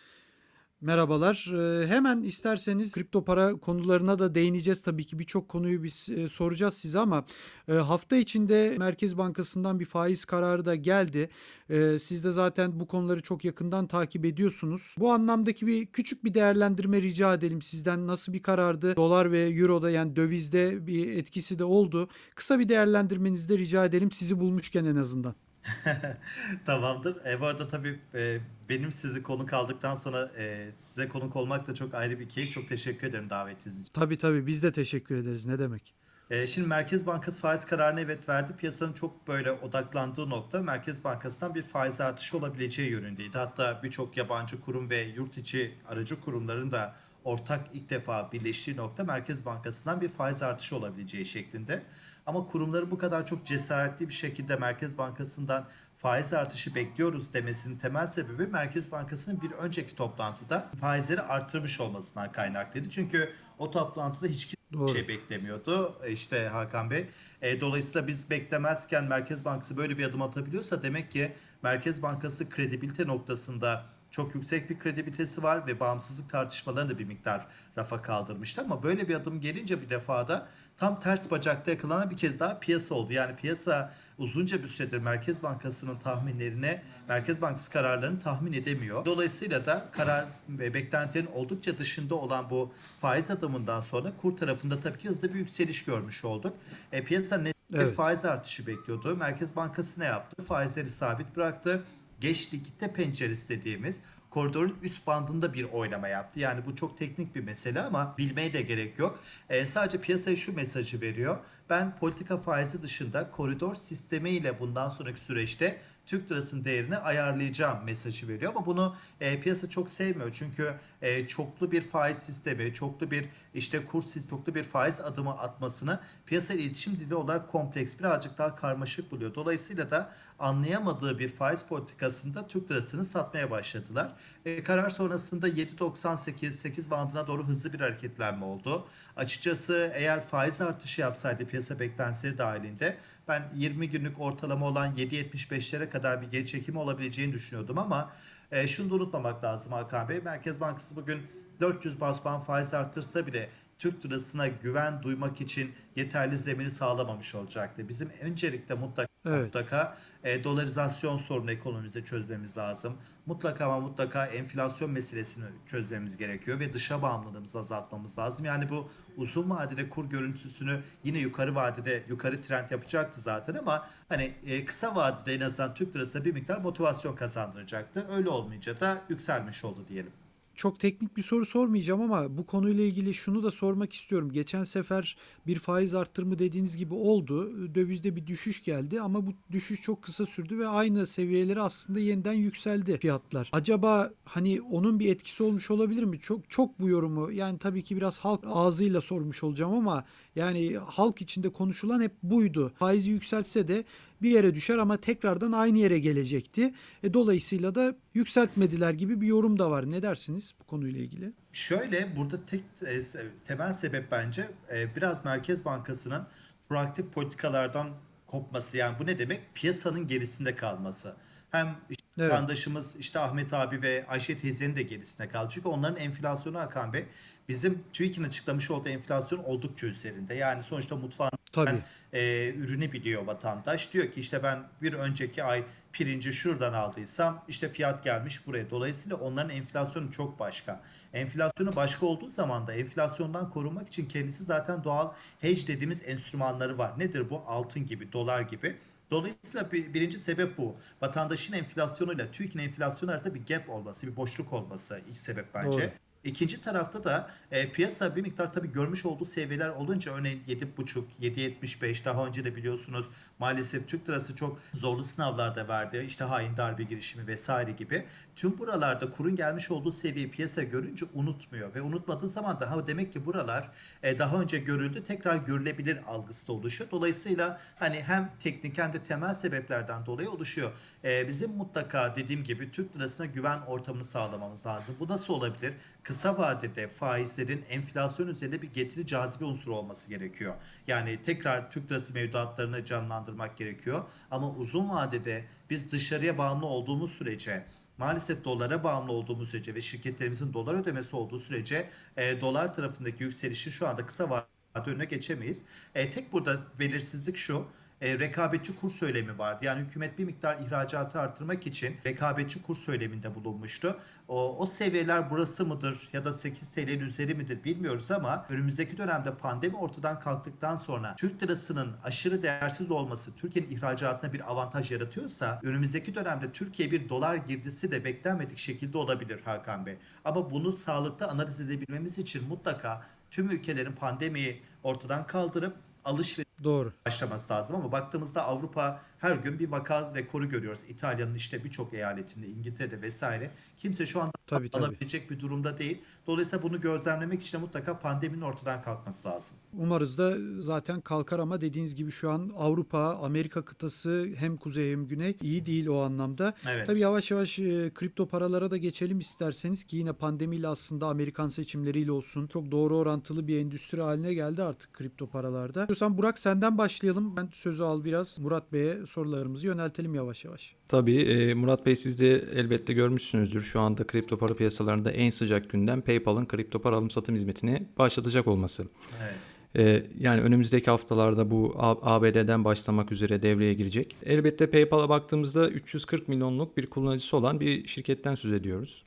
Merhabalar. Ee, hemen isterseniz kripto para konularına da değineceğiz. Tabii ki birçok konuyu biz e, soracağız size ama e, hafta içinde Merkez Bankası'ndan bir faiz kararı da geldi. E, siz de zaten bu konuları çok yakından takip ediyorsunuz. Bu anlamdaki bir küçük bir değerlendirme rica edelim sizden. Nasıl bir karardı? Dolar ve Euro'da yani dövizde bir etkisi de oldu. Kısa bir değerlendirmenizi de rica edelim sizi bulmuşken en azından. Tamamdır. E, bu arada tabii e, benim sizi konuk aldıktan sonra e, size konuk olmak da çok ayrı bir keyif. Çok teşekkür ederim davetiniz için. Tabii tabii biz de teşekkür ederiz. Ne demek? E, şimdi Merkez Bankası faiz kararını evet verdi. Piyasanın çok böyle odaklandığı nokta Merkez Bankası'ndan bir faiz artışı olabileceği yönündeydi. Hatta birçok yabancı kurum ve yurt içi aracı kurumların da ortak ilk defa birleştiği nokta Merkez Bankası'ndan bir faiz artışı olabileceği şeklinde. Ama kurumların bu kadar çok cesaretli bir şekilde Merkez Bankası'ndan faiz artışı bekliyoruz demesinin temel sebebi Merkez Bankası'nın bir önceki toplantıda faizleri arttırmış olmasından kaynaklıydı. Çünkü o toplantıda hiç Doğru. şey beklemiyordu işte Hakan Bey. E, dolayısıyla biz beklemezken Merkez Bankası böyle bir adım atabiliyorsa demek ki Merkez Bankası kredibilite noktasında çok yüksek bir kredibilitesi var ve bağımsızlık tartışmalarını da bir miktar rafa kaldırmıştı. Ama böyle bir adım gelince bir defada tam ters bacakta yakalanan bir kez daha piyasa oldu. Yani piyasa uzunca bir süredir Merkez Bankası'nın tahminlerine, Merkez Bankası kararlarını tahmin edemiyor. Dolayısıyla da karar ve beklentilerin oldukça dışında olan bu faiz adımından sonra kur tarafında tabii ki hızlı bir yükseliş görmüş olduk. E, piyasa net evet. bir faiz artışı bekliyordu. Merkez Bankası ne yaptı? Faizleri sabit bıraktı geç likitte penceresi dediğimiz koridorun üst bandında bir oynama yaptı. Yani bu çok teknik bir mesele ama bilmeye de gerek yok. E, sadece piyasaya şu mesajı veriyor. Ben politika faizi dışında koridor sistemiyle bundan sonraki süreçte Türk lirasının değerini ayarlayacağım mesajı veriyor. Ama bunu e, piyasa çok sevmiyor. Çünkü e, çoklu bir faiz sistemi, çoklu bir işte kur sistemi, çoklu bir faiz adımı atmasını piyasa iletişim dili olarak kompleks, birazcık daha karmaşık buluyor. Dolayısıyla da anlayamadığı bir faiz politikasında Türk lirasını satmaya başladılar. E, karar sonrasında 7.98-8 bandına doğru hızlı bir hareketlenme oldu. Açıkçası eğer faiz artışı yapsaydı piyasa beklentileri dahilinde ben 20 günlük ortalama olan 7.75'lere kadar bir geri çekimi olabileceğini düşünüyordum ama e, şunu da unutmamak lazım Hakan Bey. Merkez Bankası bugün 400 bas puan faiz arttırsa bile Türk lirasına güven duymak için yeterli zemini sağlamamış olacaktı. Bizim öncelikle mutlaka evet. mutlaka e, dolarizasyon sorunu ekonomimizde çözmemiz lazım. Mutlaka ama mutlaka enflasyon meselesini çözmemiz gerekiyor ve dışa bağımlılığımızı azaltmamız lazım. Yani bu uzun vadede kur görüntüsünü yine yukarı vadede yukarı trend yapacaktı zaten ama hani e, kısa vadede en azından Türk lirasına bir miktar motivasyon kazandıracaktı. Öyle olmayınca da yükselmiş oldu diyelim çok teknik bir soru sormayacağım ama bu konuyla ilgili şunu da sormak istiyorum. Geçen sefer bir faiz arttırımı dediğiniz gibi oldu. Dövizde bir düşüş geldi ama bu düşüş çok kısa sürdü ve aynı seviyeleri aslında yeniden yükseldi fiyatlar. Acaba hani onun bir etkisi olmuş olabilir mi? Çok çok bu yorumu yani tabii ki biraz halk ağzıyla sormuş olacağım ama yani halk içinde konuşulan hep buydu. Faizi yükseltse de bir yere düşer ama tekrardan aynı yere gelecekti. E, dolayısıyla da yükseltmediler gibi bir yorum da var. Ne dersiniz bu konuyla ilgili? Şöyle burada tek e, temel sebep bence e, biraz Merkez Bankası'nın proaktif politikalardan kopması. Yani bu ne demek? Piyasanın gerisinde kalması. Hem işte evet. vatandaşımız işte Ahmet abi ve Ayşe teyzenin de gerisinde kaldı. Çünkü onların enflasyonu Hakan Bey bizim TÜİK'in açıklamış olduğu enflasyon oldukça üzerinde. Yani sonuçta mutfağın Tabii. E, ürünü biliyor vatandaş. Diyor ki işte ben bir önceki ay pirinci şuradan aldıysam işte fiyat gelmiş buraya. Dolayısıyla onların enflasyonu çok başka. Enflasyonu başka olduğu zaman da enflasyondan korunmak için kendisi zaten doğal hedge dediğimiz enstrümanları var. Nedir bu? Altın gibi, dolar gibi. Dolayısıyla bir, birinci sebep bu. Vatandaşın enflasyonuyla TÜİK'in enflasyonu arasında bir gap olması, bir boşluk olması ilk sebep bence. Doğru. İkinci tarafta da e, piyasa bir miktar tabii görmüş olduğu seviyeler olunca örneğin 7.5, 7.75 daha önce de biliyorsunuz maalesef Türk lirası çok zorlu sınavlarda verdi. İşte hain darbe girişimi vesaire gibi. Tüm buralarda kurun gelmiş olduğu seviyeyi piyasa görünce unutmuyor ve unutmadığı zaman da ha demek ki buralar e, daha önce görüldü tekrar görülebilir algısı da oluşuyor. Dolayısıyla hani hem teknik hem de temel sebeplerden dolayı oluşuyor. E, bizim mutlaka dediğim gibi Türk lirasına güven ortamını sağlamamız lazım. Bu nasıl olabilir? Kısa vadede faizlerin enflasyon üzerinde bir getiri cazibe unsuru olması gerekiyor. Yani tekrar Türk lirası mevduatlarını canlandırmak gerekiyor. Ama uzun vadede biz dışarıya bağımlı olduğumuz sürece maalesef dolara bağımlı olduğumuz sürece ve şirketlerimizin dolar ödemesi olduğu sürece e, dolar tarafındaki yükselişi şu anda kısa vadede önüne geçemeyiz. E, tek burada belirsizlik şu e, rekabetçi kur söylemi vardı. Yani hükümet bir miktar ihracatı artırmak için rekabetçi kur söyleminde bulunmuştu. O, o seviyeler burası mıdır ya da 8 TL'nin üzeri midir bilmiyoruz ama önümüzdeki dönemde pandemi ortadan kalktıktan sonra Türk lirasının aşırı değersiz olması Türkiye'nin ihracatına bir avantaj yaratıyorsa önümüzdeki dönemde Türkiye bir dolar girdisi de beklenmedik şekilde olabilir Hakan Bey. Ama bunu sağlıklı analiz edebilmemiz için mutlaka tüm ülkelerin pandemiyi ortadan kaldırıp alışveriş Doğru. başlaması lazım ama baktığımızda Avrupa her gün bir vaka rekoru görüyoruz. İtalya'nın işte birçok eyaletinde, İngiltere'de vesaire. Kimse şu anda tabii, tabii. alabilecek bir durumda değil. Dolayısıyla bunu gözlemlemek için mutlaka pandeminin ortadan kalkması lazım. Umarız da zaten kalkar ama dediğiniz gibi şu an Avrupa, Amerika kıtası hem kuzey hem güney iyi değil o anlamda. Evet. Tabii yavaş yavaş e, kripto paralara da geçelim isterseniz ki yine pandemiyle aslında Amerikan seçimleriyle olsun çok doğru orantılı bir endüstri haline geldi artık kripto paralarda. Diyorsan Burak senden başlayalım. Ben sözü al biraz Murat Bey'e sorularımızı yöneltelim yavaş yavaş. Tabii e, Murat Bey siz de elbette görmüşsünüzdür. Şu anda kripto para piyasalarında en sıcak gündem PayPal'ın kripto para alım satım hizmetini başlatacak olması. Evet. E, yani önümüzdeki haftalarda bu ABD'den başlamak üzere devreye girecek. Elbette PayPal'a baktığımızda 340 milyonluk bir kullanıcısı olan bir şirketten söz ediyoruz.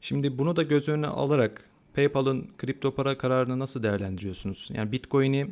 Şimdi bunu da göz önüne alarak PayPal'ın kripto para kararını nasıl değerlendiriyorsunuz? Yani Bitcoin'i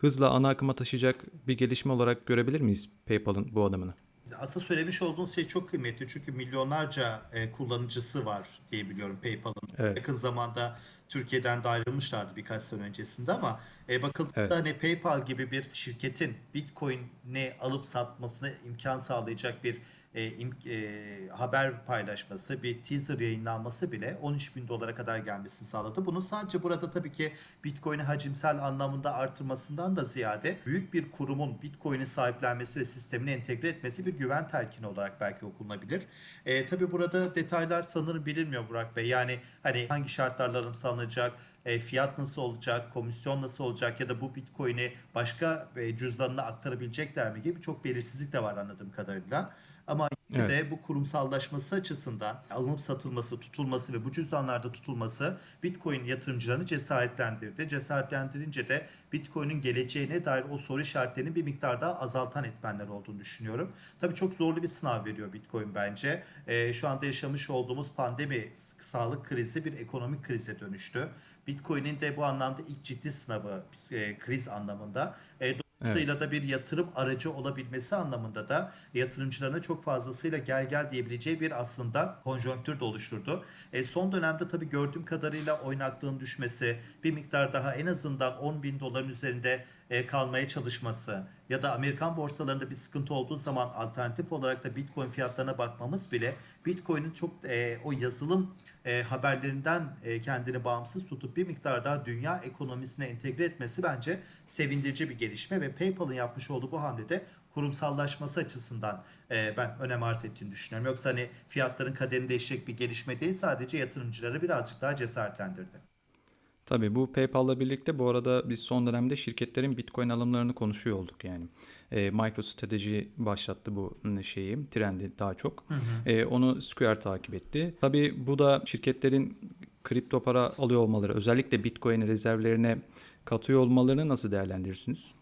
hızla ana akıma taşıyacak bir gelişme olarak görebilir miyiz PayPal'ın bu adımını? Aslında söylemiş olduğunuz şey çok kıymetli çünkü milyonlarca e, kullanıcısı var diye biliyorum PayPal'ın. Evet. Yakın zamanda Türkiye'den de ayrılmışlardı birkaç sene öncesinde ama e, bakıldığında evet. hani PayPal gibi bir şirketin Bitcoin'i alıp satmasına imkan sağlayacak bir e, e, haber paylaşması, bir teaser yayınlanması bile 13 bin dolara kadar gelmesini sağladı. Bunu sadece burada tabii ki Bitcoin'i hacimsel anlamında artırmasından da ziyade büyük bir kurumun Bitcoin'i sahiplenmesi ve sistemine entegre etmesi bir güven telkini olarak belki okunabilir. E, tabii burada detaylar sanırım bilinmiyor Burak Bey. Yani hani hangi şartlarla alım sağlanacak, e, fiyat nasıl olacak, komisyon nasıl olacak ya da bu Bitcoin'i başka e, cüzdanına aktarabilecekler mi gibi çok belirsizlik de var anladığım kadarıyla. Ama yine Evet. de bu kurumsallaşması açısından alınıp satılması, tutulması ve bu cüzdanlarda tutulması Bitcoin yatırımcılarını cesaretlendirdi. Cesaretlendirince de Bitcoin'in geleceğine dair o soru işaretlerini bir miktar daha azaltan etmenler olduğunu düşünüyorum. Tabii çok zorlu bir sınav veriyor Bitcoin bence. Ee, şu anda yaşamış olduğumuz pandemi, sağlık krizi bir ekonomik krize dönüştü. Bitcoin'in de bu anlamda ilk ciddi sınavı e, kriz anlamında. E, Dolayısıyla da bir yatırım aracı olabilmesi anlamında da yatırımcılarına çok fazlasıyla gel gel diyebileceği bir aslında konjonktür de oluşturdu. E, son dönemde tabii gördüğüm kadarıyla oynaklığın düşmesi, bir miktar daha en azından 10 bin doların üzerinde e, kalmaya çalışması ya da Amerikan borsalarında bir sıkıntı olduğu zaman alternatif olarak da Bitcoin fiyatlarına bakmamız bile Bitcoin'in çok e, o yazılım e, haberlerinden e, kendini bağımsız tutup bir miktar daha dünya ekonomisine entegre etmesi bence sevindirici bir gelişme ve PayPal'ın yapmış olduğu bu hamlede kurumsallaşması açısından e, ben önem arz ettiğini düşünüyorum. Yoksa hani fiyatların kaderini değişecek bir gelişme değil sadece yatırımcıları birazcık daha cesaretlendirdi. Tabii bu PayPal'la birlikte bu arada biz son dönemde şirketlerin Bitcoin alımlarını konuşuyor olduk yani. E, MicroStrategy başlattı bu şeyi, trendi daha çok. Hı hı. E, onu Square takip etti. Tabii bu da şirketlerin kripto para alıyor olmaları, özellikle Bitcoin rezervlerine katıyor olmalarını nasıl değerlendirirsiniz?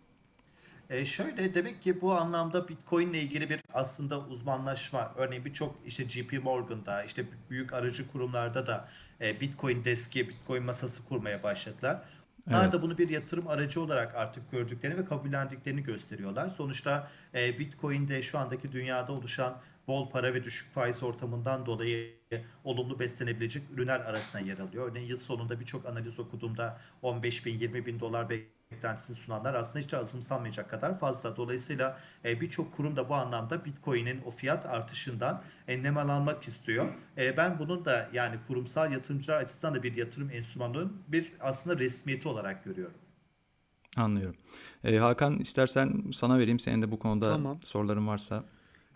E şöyle demek ki bu anlamda Bitcoin ile ilgili bir aslında uzmanlaşma örneğin birçok işte JP Morgan'da işte büyük aracı kurumlarda da e, Bitcoin deski, Bitcoin masası kurmaya başladılar. Onlar evet. da bunu bir yatırım aracı olarak artık gördüklerini ve kabullendiklerini gösteriyorlar. Sonuçta e, Bitcoin'de şu andaki dünyada oluşan bol para ve düşük faiz ortamından dolayı olumlu beslenebilecek ürünler arasına yer alıyor. Örneğin yıl sonunda birçok analiz okuduğumda 15 bin 20 bin dolar beklentisini sunanlar aslında hiç azımsanmayacak kadar fazla. Dolayısıyla e, birçok kurum da bu anlamda Bitcoin'in o fiyat artışından e, nemalanmak istiyor. E, ben bunun da yani kurumsal yatırımcılar açısından da bir yatırım enstrümanının bir aslında resmiyeti olarak görüyorum. Anlıyorum. E, Hakan istersen sana vereyim. Senin de bu konuda tamam. soruların varsa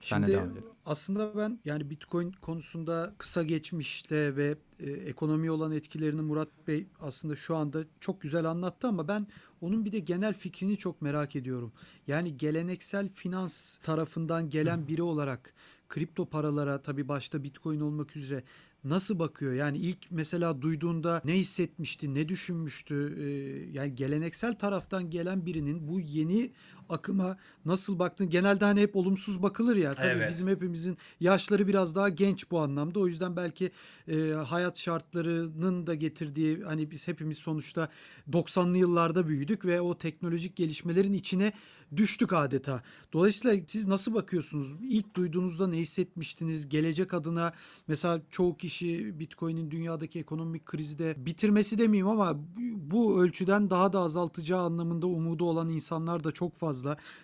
Şimdi aslında ben yani Bitcoin konusunda kısa geçmişte ve e, ekonomi olan etkilerini Murat Bey aslında şu anda çok güzel anlattı ama ben onun bir de genel fikrini çok merak ediyorum. Yani geleneksel finans tarafından gelen biri olarak kripto paralara tabii başta Bitcoin olmak üzere nasıl bakıyor? Yani ilk mesela duyduğunda ne hissetmişti, ne düşünmüştü? Ee, yani geleneksel taraftan gelen birinin bu yeni akıma nasıl baktın? Genelde hani hep olumsuz bakılır ya. Tabii evet. bizim hepimizin yaşları biraz daha genç bu anlamda. O yüzden belki e, hayat şartlarının da getirdiği hani biz hepimiz sonuçta 90'lı yıllarda büyüdük ve o teknolojik gelişmelerin içine düştük adeta. Dolayısıyla siz nasıl bakıyorsunuz? İlk duyduğunuzda ne hissetmiştiniz? Gelecek adına mesela çoğu kişi Bitcoin'in dünyadaki ekonomik krizi de bitirmesi demeyeyim ama bu ölçüden daha da azaltacağı anlamında umudu olan insanlar da çok fazla.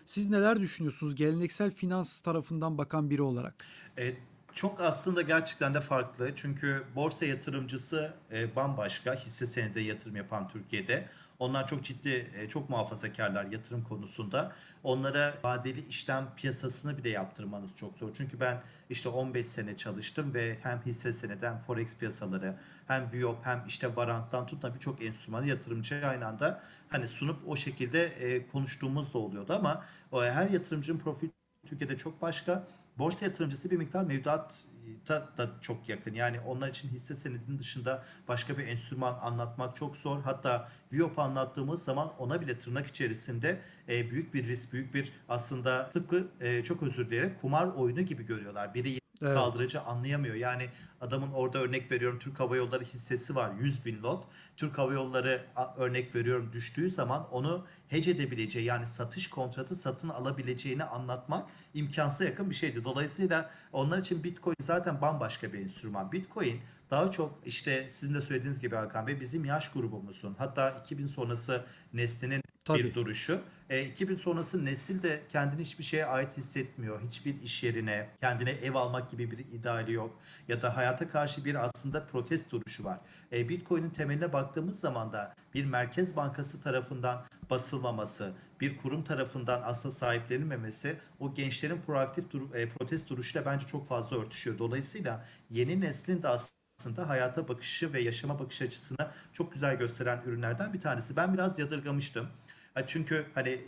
Siz neler düşünüyorsunuz geleneksel finans tarafından bakan biri olarak? Evet. Çok aslında gerçekten de farklı. Çünkü borsa yatırımcısı e, bambaşka. Hisse senedi yatırım yapan Türkiye'de. Onlar çok ciddi, e, çok muhafazakarlar yatırım konusunda. Onlara vadeli işlem piyasasını bile yaptırmanız çok zor. Çünkü ben işte 15 sene çalıştım ve hem hisse senedi hem forex piyasaları hem VIOP hem işte varanttan tutun birçok enstrümanı yatırımcı aynı anda hani sunup o şekilde e, konuştuğumuz da oluyordu ama o her yatırımcının profil Türkiye'de çok başka. Borsa yatırımcısı bir miktar mevduatta da çok yakın. Yani onlar için hisse senedinin dışında başka bir enstrüman anlatmak çok zor. Hatta VIOP anlattığımız zaman ona bile tırnak içerisinde e, büyük bir risk, büyük bir aslında tıpkı e, çok özür dileyerek kumar oyunu gibi görüyorlar. Biri evet. kaldırıcı anlayamıyor. Yani adamın orada örnek veriyorum Türk Hava Yolları hissesi var 100 bin lot. Türk Hava Yolları örnek veriyorum düştüğü zaman onu hece edebileceği yani satış kontratı satın alabileceğini anlatmak imkansıza yakın bir şeydi. Dolayısıyla onlar için Bitcoin zaten bambaşka bir enstrüman. Bitcoin daha çok işte sizin de söylediğiniz gibi Hakan Bey bizim yaş grubumuzun hatta 2000 sonrası neslinin Tabii. bir duruşu. E, 2000 sonrası nesil de kendini hiçbir şeye ait hissetmiyor. Hiçbir iş yerine kendine ev almak gibi bir ideali yok. Ya da hayata karşı bir aslında protest duruşu var. E, Bitcoin'in temeline baktığımız zaman da bir merkez bankası tarafından basılmaması, bir kurum tarafından asla sahiplenilmemesi o gençlerin proaktif dur e, protest duruşuyla bence çok fazla örtüşüyor. Dolayısıyla yeni neslin de aslında aslında hayata bakışı ve yaşama bakış açısını çok güzel gösteren ürünlerden bir tanesi. Ben biraz yadırgamıştım. Çünkü hani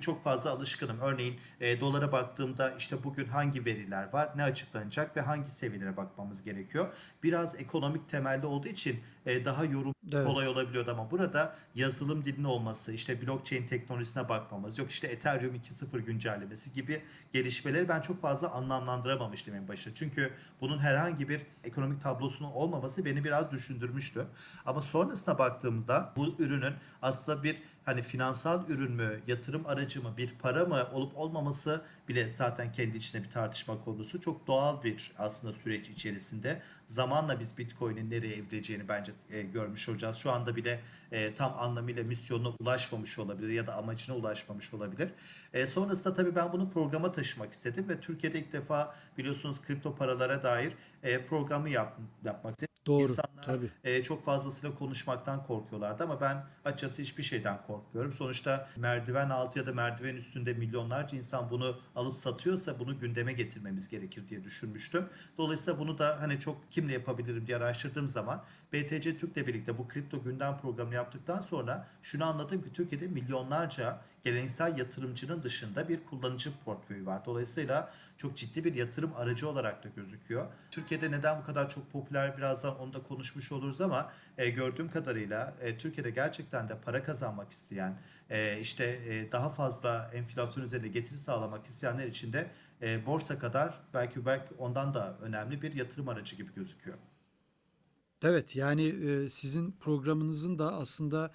çok fazla alışkınım. Örneğin e, dolara baktığımda işte bugün hangi veriler var, ne açıklanacak ve hangi seviyelere bakmamız gerekiyor. Biraz ekonomik temelli olduğu için e, daha yorum evet. kolay olabiliyordu ama burada yazılım dilinin olması, işte blockchain teknolojisine bakmamız, yok işte Ethereum 2.0 güncellemesi gibi gelişmeleri ben çok fazla anlamlandıramamıştım en başta. Çünkü bunun herhangi bir ekonomik tablosunun olmaması beni biraz düşündürmüştü. Ama sonrasına baktığımda bu ürünün aslında bir hani finansal ürün mü, yatırım aracı mı, bir para mı olup olmaması bile zaten kendi içinde bir tartışma konusu. Çok doğal bir aslında süreç içerisinde. Zamanla biz Bitcoin'in nereye evrileceğini bence e, görmüş olacağız. Şu anda bile e, tam anlamıyla misyonuna ulaşmamış olabilir ya da amacına ulaşmamış olabilir. E, sonrasında tabii ben bunu programa taşımak istedim ve Türkiye'de ilk defa biliyorsunuz kripto paralara dair e, programı yap, yapmak istedim. Doğru. İnsanlar tabii. E, çok fazlasıyla konuşmaktan korkuyorlardı ama ben açıkçası hiçbir şeyden korkmuyorum. Sonuçta merdiven altı ya da merdiven üstünde milyonlarca insan bunu alıp satıyorsa bunu gündeme getirmemiz gerekir diye düşünmüştüm. Dolayısıyla bunu da hani çok kimle yapabilirim diye araştırdığım zaman BTC Türk'le birlikte bu kripto gündem programını yaptıktan sonra şunu anladım ki Türkiye'de milyonlarca geleneksel yatırımcının dışında bir kullanıcı portföyü var. Dolayısıyla çok ciddi bir yatırım aracı olarak da gözüküyor. Türkiye'de neden bu kadar çok popüler birazdan onu da konuşmuş oluruz ama e, gördüğüm kadarıyla e, Türkiye'de gerçekten de para kazanmak isteyen, e, işte e, daha fazla enflasyon üzerinde getiri sağlamak isteyenler için de e, borsa kadar belki belki ondan da önemli bir yatırım aracı gibi gözüküyor. Evet yani sizin programınızın da aslında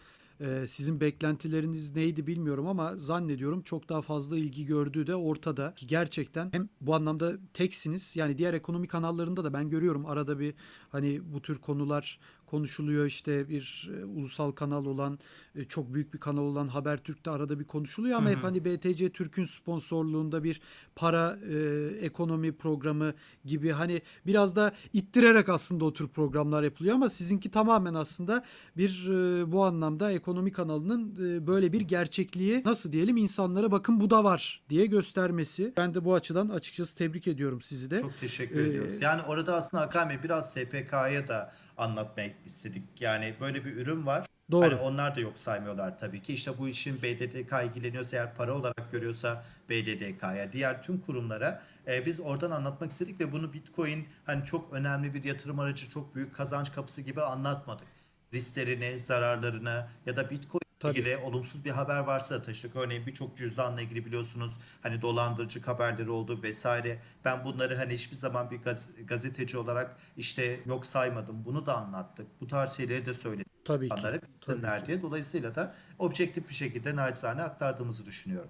sizin beklentileriniz neydi bilmiyorum ama zannediyorum çok daha fazla ilgi gördüğü de ortada. Ki gerçekten hem bu anlamda teksiniz yani diğer ekonomi kanallarında da ben görüyorum arada bir hani bu tür konular konuşuluyor işte bir e, ulusal kanal olan e, çok büyük bir kanal olan Habertürk'te arada bir konuşuluyor ama hı hı. hep hani BTC Türk'ün sponsorluğunda bir para e, ekonomi programı gibi hani biraz da ittirerek aslında o tür programlar yapılıyor ama sizinki tamamen aslında bir e, bu anlamda ekonomi kanalının e, böyle bir gerçekliği nasıl diyelim insanlara bakın bu da var diye göstermesi. Ben de bu açıdan açıkçası tebrik ediyorum sizi de. Çok teşekkür ee, ediyoruz. Yani orada aslında Hakan Bey biraz SPK'ya da anlatmak istedik. Yani böyle bir ürün var. Doğru. Hani onlar da yok saymıyorlar tabii ki. İşte bu işin BDDK ilgileniyorsa eğer para olarak görüyorsa BDDK'ya, diğer tüm kurumlara e, biz oradan anlatmak istedik ve bunu Bitcoin hani çok önemli bir yatırım aracı, çok büyük kazanç kapısı gibi anlatmadık. Risklerini, zararlarını ya da Bitcoin Tabii. ilgili olumsuz bir haber varsa taşıdık. Örneğin birçok cüzdanla ilgili biliyorsunuz hani dolandırıcı haberleri oldu vesaire. Ben bunları hani hiçbir zaman bir gaz, gazeteci olarak işte yok saymadım. Bunu da anlattık. Bu tarz şeyleri de söyledik. Tabii ki. Tabii diye. Dolayısıyla da objektif bir şekilde naçizane aktardığımızı düşünüyorum.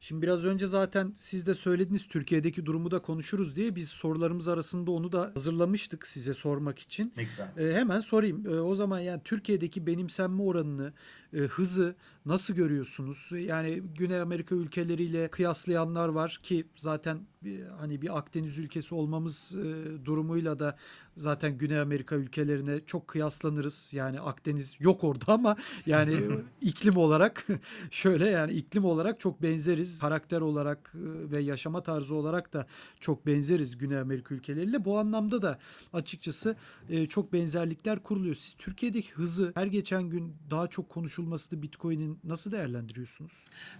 Şimdi biraz önce zaten siz de söylediniz Türkiye'deki durumu da konuşuruz diye biz sorularımız arasında onu da hazırlamıştık size sormak için. Ne güzel. Ee, hemen sorayım. Ee, o zaman yani Türkiye'deki benimsenme oranını, e, hızı nasıl görüyorsunuz? Yani Güney Amerika ülkeleriyle kıyaslayanlar var ki zaten bir, hani bir Akdeniz ülkesi olmamız e, durumuyla da zaten Güney Amerika ülkelerine çok kıyaslanırız. Yani Akdeniz yok orada ama yani iklim olarak şöyle yani iklim olarak çok benzeriz. Karakter olarak e, ve yaşama tarzı olarak da çok benzeriz Güney Amerika ülkeleriyle. Bu anlamda da açıkçası e, çok benzerlikler kuruluyor. Siz Türkiye'deki hızı her geçen gün daha çok konuşulmasını Bitcoin'in nasıl değerlendiriyorsunuz?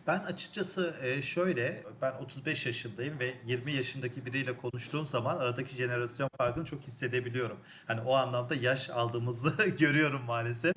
Ben açıkçası e, şöyle ben 35 yaşındayım ve 20 yaşındaki biriyle konuştuğum zaman aradaki jenerasyon farkını çok hissedebiliyorum. Hani o anlamda yaş aldığımızı görüyorum maalesef.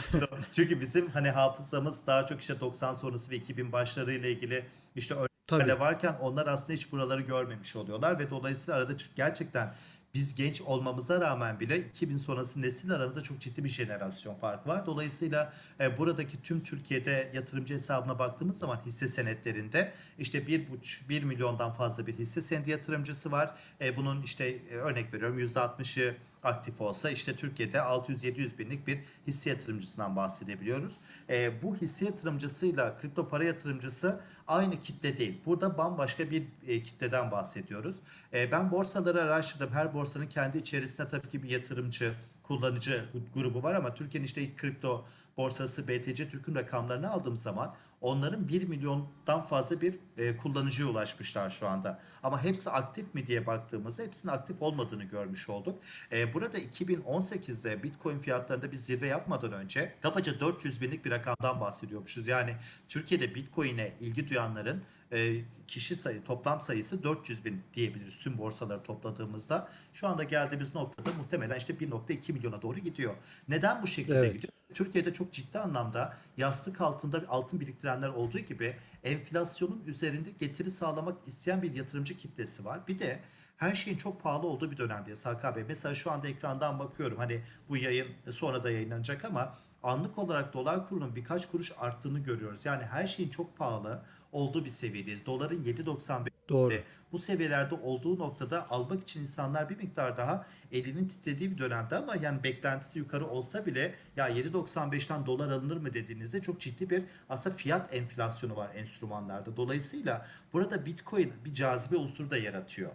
Çünkü bizim hani hafızamız daha çok işte 90 sonrası ve 2000 başları ile ilgili işte örneklerle varken onlar aslında hiç buraları görmemiş oluyorlar ve dolayısıyla arada gerçekten biz genç olmamıza rağmen bile 2000 sonrası nesil aramızda çok ciddi bir jenerasyon farkı var. Dolayısıyla e, buradaki tüm Türkiye'de yatırımcı hesabına baktığımız zaman hisse senetlerinde işte 1,5 1 milyondan fazla bir hisse senedi yatırımcısı var. E, bunun işte e, örnek veriyorum %60'ı aktif olsa işte Türkiye'de 600-700 binlik bir hisse yatırımcısından bahsedebiliyoruz. E, bu hisse yatırımcısıyla kripto para yatırımcısı aynı kitle değil. Burada bambaşka bir e, kitleden bahsediyoruz. E, ben borsaları araştırdım. Her borsanın kendi içerisinde tabii ki bir yatırımcı, kullanıcı grubu var ama Türkiye'nin işte ilk kripto borsası BTC Türk'ün rakamlarını aldığım zaman onların 1 milyondan fazla bir e, kullanıcıya ulaşmışlar şu anda. Ama hepsi aktif mi diye baktığımızda hepsinin aktif olmadığını görmüş olduk. E, burada 2018'de Bitcoin fiyatlarında bir zirve yapmadan önce kabaca 400 binlik bir rakamdan bahsediyormuşuz. Yani Türkiye'de Bitcoin'e ilgi duyanların e, kişi sayı toplam sayısı 400 bin diyebiliriz tüm borsaları topladığımızda. Şu anda geldiğimiz noktada muhtemelen işte 1.2 milyona doğru gidiyor. Neden bu şekilde Evet. gidiyor? Türkiye'de çok ciddi anlamda yastık altında altın biriktirenler olduğu gibi enflasyonun üzerinde getiri sağlamak isteyen bir yatırımcı kitlesi var. Bir de her şeyin çok pahalı olduğu bir dönemdeyiz Hakan Bey. Mesela şu anda ekrandan bakıyorum. Hani bu yayın sonra da yayınlanacak ama anlık olarak dolar kurunun birkaç kuruş arttığını görüyoruz. Yani her şeyin çok pahalı olduğu bir seviyedeyiz. Doların 7.95 Doğru. bu seviyelerde olduğu noktada almak için insanlar bir miktar daha elinin titrediği bir dönemde ama yani beklentisi yukarı olsa bile ya 7.95'ten dolar alınır mı dediğinizde çok ciddi bir aslında fiyat enflasyonu var enstrümanlarda. Dolayısıyla burada Bitcoin bir cazibe unsuru da yaratıyor.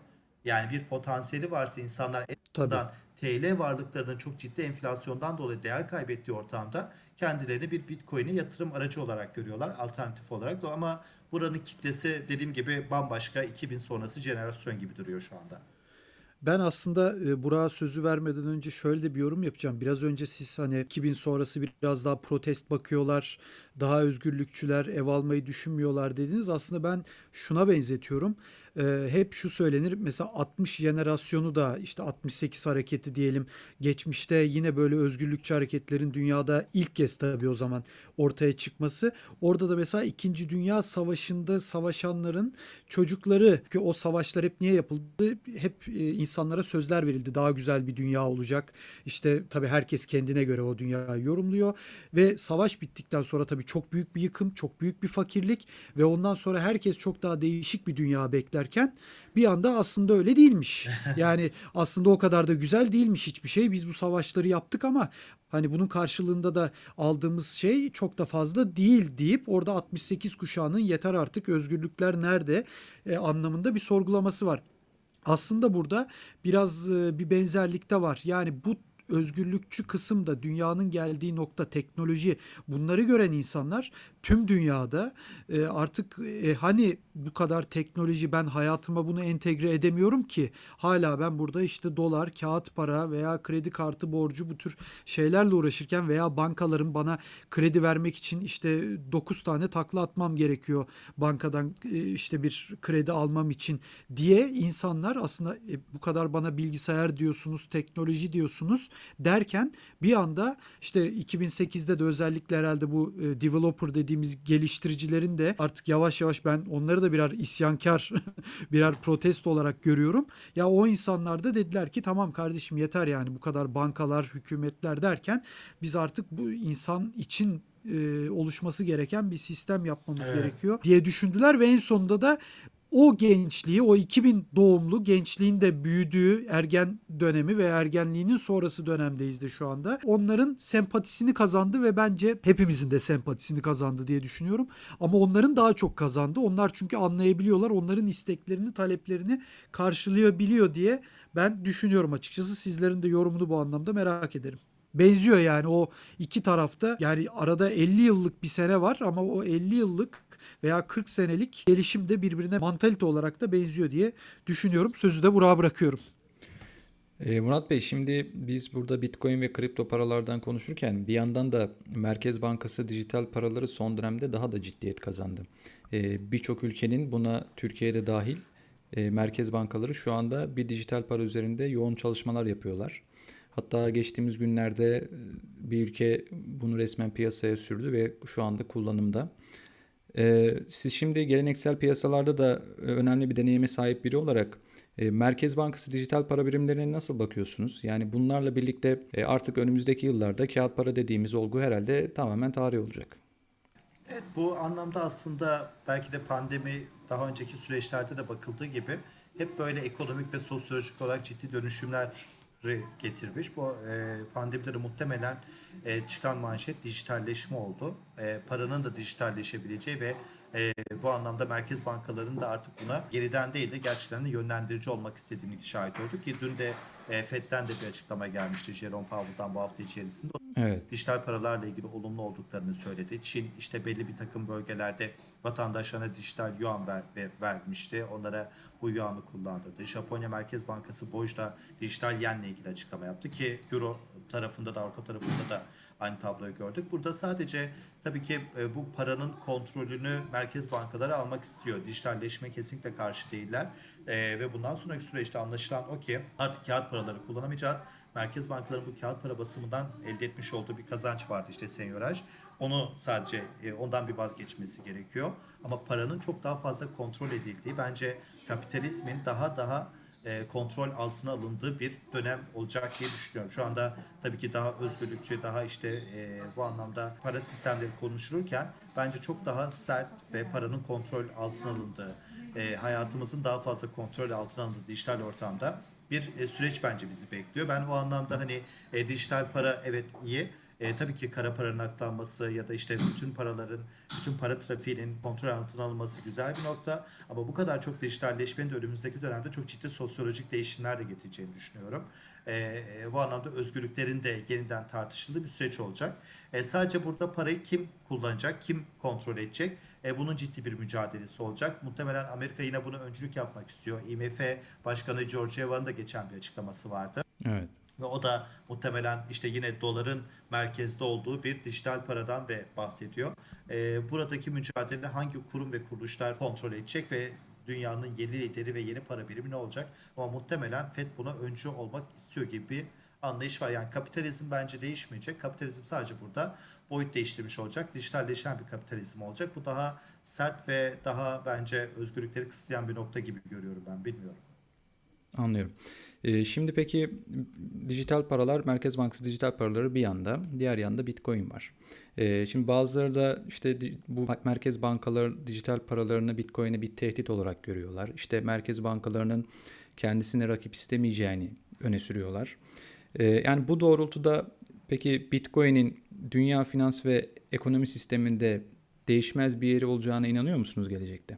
Yani bir potansiyeli varsa insanlar en Tabii. TL varlıklarının çok ciddi enflasyondan dolayı değer kaybettiği ortamda kendilerini bir Bitcoin'e yatırım aracı olarak görüyorlar alternatif olarak da ama buranın kitlesi dediğim gibi bambaşka 2000 sonrası jenerasyon gibi duruyor şu anda. Ben aslında e, Burak'a sözü vermeden önce şöyle bir yorum yapacağım. Biraz önce siz hani 2000 sonrası biraz daha protest bakıyorlar, daha özgürlükçüler, ev almayı düşünmüyorlar dediniz. Aslında ben şuna benzetiyorum. E, hep şu söylenir mesela 60 jenerasyonu da işte 68 hareketi diyelim geçmişte yine böyle özgürlükçü hareketlerin dünyada ilk kez tabii o zaman ortaya çıkması. Orada da mesela 2. Dünya Savaşı'nda savaşanların çocukları ki o savaşlar hep niye yapıldı? Hep e, insanlara sözler verildi. Daha güzel bir dünya olacak. İşte tabii herkes kendine göre o dünyayı yorumluyor ve savaş bittikten sonra tabii çok büyük bir yıkım, çok büyük bir fakirlik ve ondan sonra herkes çok daha değişik bir dünya beklerken bir anda aslında öyle değilmiş. Yani aslında o kadar da güzel değilmiş hiçbir şey. Biz bu savaşları yaptık ama hani bunun karşılığında da aldığımız şey çok da fazla değil deyip orada 68 kuşağının yeter artık özgürlükler nerede e, anlamında bir sorgulaması var. Aslında burada biraz e, bir benzerlik de var. Yani bu özgürlükçü kısım da dünyanın geldiği nokta teknoloji. Bunları gören insanlar tüm dünyada e, artık e, hani bu kadar teknoloji ben hayatıma bunu entegre edemiyorum ki. Hala ben burada işte dolar, kağıt para veya kredi kartı borcu bu tür şeylerle uğraşırken veya bankaların bana kredi vermek için işte 9 tane takla atmam gerekiyor bankadan e, işte bir kredi almam için diye insanlar aslında e, bu kadar bana bilgisayar diyorsunuz, teknoloji diyorsunuz derken bir anda işte 2008'de de özellikle herhalde bu e, developer dediğimiz geliştiricilerin de artık yavaş yavaş ben onları da birer isyankar, birer protesto olarak görüyorum. Ya o insanlar da dediler ki tamam kardeşim yeter yani bu kadar bankalar, hükümetler derken biz artık bu insan için e, oluşması gereken bir sistem yapmamız Evet. gerekiyor diye düşündüler ve en sonunda da o gençliği, o 2000 doğumlu gençliğin de büyüdüğü ergen dönemi ve ergenliğinin sonrası dönemdeyiz de şu anda. Onların sempatisini kazandı ve bence hepimizin de sempatisini kazandı diye düşünüyorum. Ama onların daha çok kazandı. Onlar çünkü anlayabiliyorlar. Onların isteklerini, taleplerini karşılayabiliyor diye ben düşünüyorum açıkçası. Sizlerin de yorumunu bu anlamda merak ederim. Benziyor yani o iki tarafta yani arada 50 yıllık bir sene var ama o 50 yıllık veya 40 senelik gelişim de birbirine mantalite olarak da benziyor diye düşünüyorum. Sözü de Burak'a bırakıyorum. E, Murat Bey şimdi biz burada Bitcoin ve kripto paralardan konuşurken bir yandan da Merkez Bankası dijital paraları son dönemde daha da ciddiyet kazandı. E, Birçok ülkenin buna Türkiye'de dahil e, merkez bankaları şu anda bir dijital para üzerinde yoğun çalışmalar yapıyorlar. Hatta geçtiğimiz günlerde bir ülke bunu resmen piyasaya sürdü ve şu anda kullanımda. E, siz şimdi geleneksel piyasalarda da e, önemli bir deneyime sahip biri olarak e, Merkez Bankası dijital para birimlerine nasıl bakıyorsunuz? Yani bunlarla birlikte e, artık önümüzdeki yıllarda kağıt para dediğimiz olgu herhalde tamamen tarih olacak. Evet bu anlamda aslında belki de pandemi daha önceki süreçlerde de bakıldığı gibi hep böyle ekonomik ve sosyolojik olarak ciddi dönüşümler getirmiş. Bu e, pandemide de muhtemelen e, çıkan manşet dijitalleşme oldu. E, paranın da dijitalleşebileceği ve e, bu anlamda merkez bankalarının da artık buna geriden değil de gerçekten de yönlendirici olmak istediğini şahit olduk ki dün de e, FED'den de bir açıklama gelmişti Jerome Powell'dan bu hafta içerisinde. Evet. dijital paralarla ilgili olumlu olduklarını söyledi. Çin işte belli bir takım bölgelerde vatandaşlarına dijital yuan ver, ver, vermişti. Onlara bu yuanı kullandırdı. Japonya Merkez Bankası Boj'da dijital yenle ilgili açıklama yaptı ki Euro tarafında da Avrupa tarafında da aynı tabloyu gördük. Burada sadece tabii ki e, bu paranın kontrolünü merkez bankaları almak istiyor. Dijitalleşme kesinlikle karşı değiller. E, ve bundan sonraki süreçte anlaşılan o ki artık kağıt paraları kullanamayacağız. Merkez bankaların bu kağıt para basımından elde etmiş olduğu bir kazanç vardı işte senyoraj. Onu sadece e, ondan bir vazgeçmesi gerekiyor. Ama paranın çok daha fazla kontrol edildiği bence kapitalizmin daha daha e, kontrol altına alındığı bir dönem olacak diye düşünüyorum. Şu anda tabii ki daha özgürlükçü, daha işte e, bu anlamda para sistemleri konuşulurken bence çok daha sert ve paranın kontrol altına alındığı, e, hayatımızın daha fazla kontrol altına alındığı dijital ortamda bir süreç bence bizi bekliyor. Ben o anlamda hani dijital para evet iyi e, tabii ki kara paranın aklanması ya da işte bütün paraların, bütün para trafiğinin kontrol altına alınması güzel bir nokta. Ama bu kadar çok dijitalleşmenin de önümüzdeki dönemde çok ciddi sosyolojik değişimler de getireceğini düşünüyorum. E, e, bu anlamda özgürlüklerin de yeniden tartışıldığı bir süreç olacak. E, sadece burada parayı kim kullanacak, kim kontrol edecek? E, bunun ciddi bir mücadelesi olacak. Muhtemelen Amerika yine bunu öncülük yapmak istiyor. IMF Başkanı Georgieva'nın da geçen bir açıklaması vardı. Evet. Ve o da muhtemelen işte yine doların merkezde olduğu bir dijital paradan ve bahsediyor. E, buradaki mücadele hangi kurum ve kuruluşlar kontrol edecek ve dünyanın yeni lideri ve yeni para birimi ne olacak? Ama muhtemelen FED buna öncü olmak istiyor gibi bir anlayış var. Yani kapitalizm bence değişmeyecek. Kapitalizm sadece burada boyut değiştirmiş olacak. Dijitalleşen bir kapitalizm olacak. Bu daha sert ve daha bence özgürlükleri kısıtlayan bir nokta gibi görüyorum ben. Bilmiyorum. Anlıyorum. Ee, şimdi peki dijital paralar, Merkez Bankası dijital paraları bir yanda, diğer yanda Bitcoin var. Ee, şimdi bazıları da işte bu merkez bankaları dijital paralarını Bitcoin'e bir tehdit olarak görüyorlar. İşte merkez bankalarının kendisine rakip istemeyeceğini öne sürüyorlar. Ee, yani bu doğrultuda peki Bitcoin'in dünya finans ve ekonomi sisteminde değişmez bir yeri olacağına inanıyor musunuz gelecekte?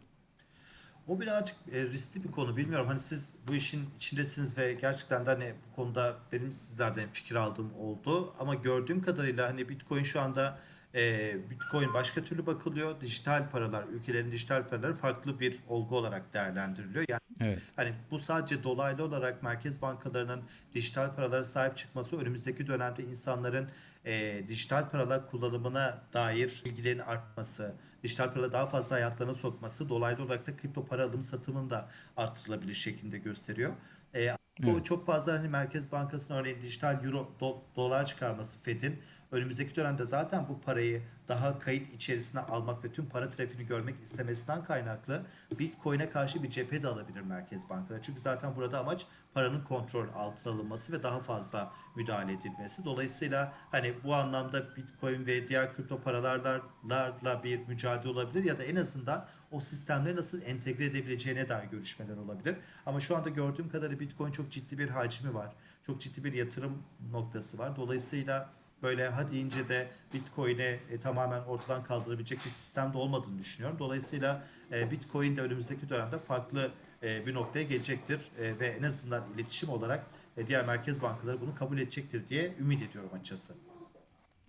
O birazcık e, riskli bir konu. Bilmiyorum hani siz bu işin içindesiniz ve gerçekten de hani bu konuda benim sizlerden fikir aldığım oldu. Ama gördüğüm kadarıyla hani Bitcoin şu anda e, Bitcoin başka türlü bakılıyor. Dijital paralar, ülkelerin dijital paraları farklı bir olgu olarak değerlendiriliyor. Yani evet. hani bu sadece dolaylı olarak merkez bankalarının dijital paralara sahip çıkması önümüzdeki dönemde insanların e, dijital paralar kullanımına dair bilgilerin artması, dijital para daha fazla hayatlarına sokması dolaylı olarak da kripto para alım satımını da arttırılabilir şeklinde gösteriyor. E, bu evet. çok fazla hani Merkez Bankası'nın örneğin dijital euro do, dolar çıkarması Fed'in önümüzdeki dönemde zaten bu parayı daha kayıt içerisine almak ve tüm para trafiğini görmek istemesinden kaynaklı Bitcoin'e karşı bir cephe de alabilir merkez bankaları. Çünkü zaten burada amaç paranın kontrol altına alınması ve daha fazla müdahale edilmesi. Dolayısıyla hani bu anlamda Bitcoin ve diğer kripto paralarla bir mücadele olabilir ya da en azından o sistemleri nasıl entegre edebileceğine dair görüşmeler olabilir. Ama şu anda gördüğüm kadarıyla Bitcoin çok ciddi bir hacmi var. Çok ciddi bir yatırım noktası var. Dolayısıyla böyle hadi ince de Bitcoin'i e, tamamen ortadan kaldırabilecek bir sistemde olmadığını düşünüyorum. Dolayısıyla e, Bitcoin de önümüzdeki dönemde farklı e, bir noktaya gelecektir e, ve en azından iletişim olarak e, diğer merkez bankaları bunu kabul edecektir diye ümit ediyorum açıkçası.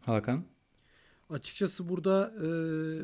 Hakan? Açıkçası burada e,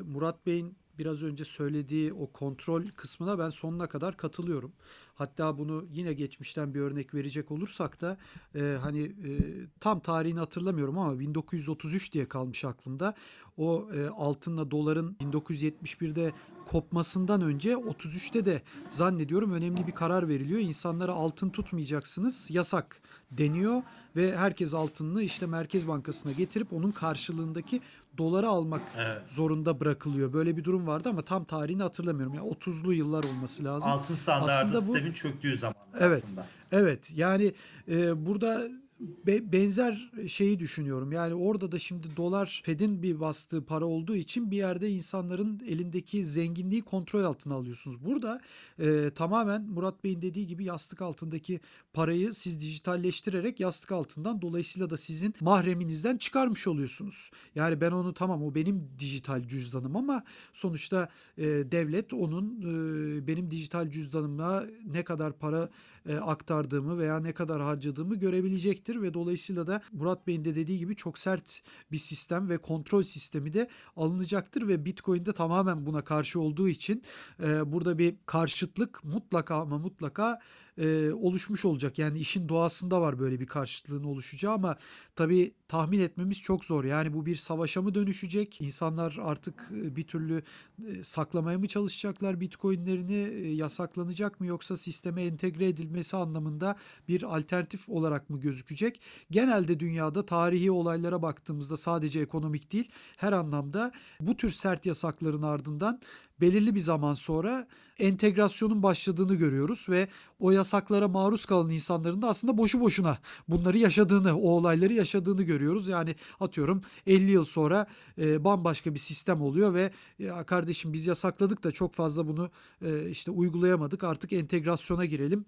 Murat Bey'in biraz önce söylediği o kontrol kısmına ben sonuna kadar katılıyorum. Hatta bunu yine geçmişten bir örnek verecek olursak da e, hani e, tam tarihini hatırlamıyorum ama 1933 diye kalmış aklımda. O e, altınla doların 1971'de kopmasından önce 33'te de zannediyorum önemli bir karar veriliyor. İnsanlara altın tutmayacaksınız yasak deniyor ve herkes altınını işte Merkez Bankası'na getirip onun karşılığındaki doları almak evet. zorunda bırakılıyor. Böyle bir durum vardı ama tam tarihini hatırlamıyorum. Yani 30'lu yıllar olması lazım. Altın standartı bu, sistemin çöktüğü zaman evet, aslında. Evet. Yani e, burada be, benzer şeyi düşünüyorum. Yani orada da şimdi dolar Fed'in bir bastığı para olduğu için bir yerde insanların elindeki zenginliği kontrol altına alıyorsunuz. Burada e, tamamen Murat Bey'in dediği gibi yastık altındaki parayı siz dijitalleştirerek yastık altından dolayısıyla da sizin mahreminizden çıkarmış oluyorsunuz. Yani ben onu tamam o benim dijital cüzdanım ama sonuçta e, devlet onun e, benim dijital cüzdanıma ne kadar para e, aktardığımı veya ne kadar harcadığımı görebilecektir ve dolayısıyla da Murat Bey'in de dediği gibi çok sert bir sistem ve kontrol sistemi de alınacaktır ve Bitcoin de tamamen buna karşı olduğu için e, burada bir karşıtlık mutlaka ama mutlaka e, oluşmuş olacak. Yani işin doğasında var böyle bir karşıtlığın oluşacağı ama tabii tahmin etmemiz çok zor. Yani bu bir savaşa mı dönüşecek? İnsanlar artık e, bir türlü e, saklamaya mı çalışacaklar Bitcoin'lerini? E, yasaklanacak mı yoksa sisteme entegre edilmesi anlamında bir alternatif olarak mı gözükecek? Genelde dünyada tarihi olaylara baktığımızda sadece ekonomik değil her anlamda bu tür sert yasakların ardından belirli bir zaman sonra entegrasyonun başladığını görüyoruz ve o yasaklara maruz kalan insanların da aslında boşu boşuna bunları yaşadığını, o olayları yaşadığını görüyoruz. Yani atıyorum 50 yıl sonra e, bambaşka bir sistem oluyor ve ya kardeşim biz yasakladık da çok fazla bunu e, işte uygulayamadık. Artık entegrasyona girelim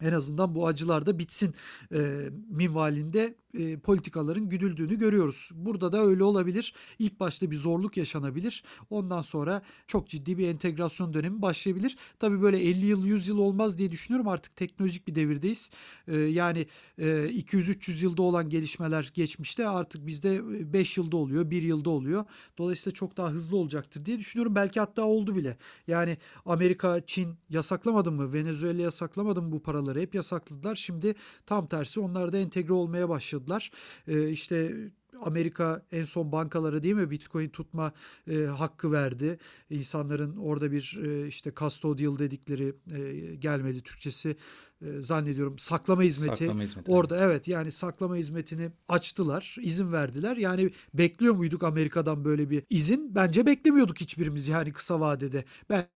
en azından bu acılar da bitsin e, minvalinde e, politikaların güdüldüğünü görüyoruz. Burada da öyle olabilir. İlk başta bir zorluk yaşanabilir. Ondan sonra çok ciddi bir entegrasyon dönemi başlayabilir. Tabii böyle 50 yıl 100 yıl olmaz diye düşünüyorum. Artık teknolojik bir devirdeyiz. E, yani e, 200-300 yılda olan gelişmeler geçmişte artık bizde 5 yılda oluyor, 1 yılda oluyor. Dolayısıyla çok daha hızlı olacaktır diye düşünüyorum. Belki hatta oldu bile. Yani Amerika, Çin yasaklamadı mı? Venezuela yasaklamadı mı bu paraları? Hep yasakladılar. Şimdi tam tersi onlar da entegre olmaya başladılar. E, işte Amerika en son bankalara değil mi Bitcoin tutma e, hakkı verdi. İnsanların orada bir e, işte custodial dedikleri e, gelmedi Türkçesi e, zannediyorum saklama hizmeti. Saklama hizmeti. Orada evet yani saklama hizmetini açtılar, izin verdiler. Yani bekliyor muyduk Amerika'dan böyle bir izin? Bence beklemiyorduk hiçbirimiz yani kısa vadede. Ben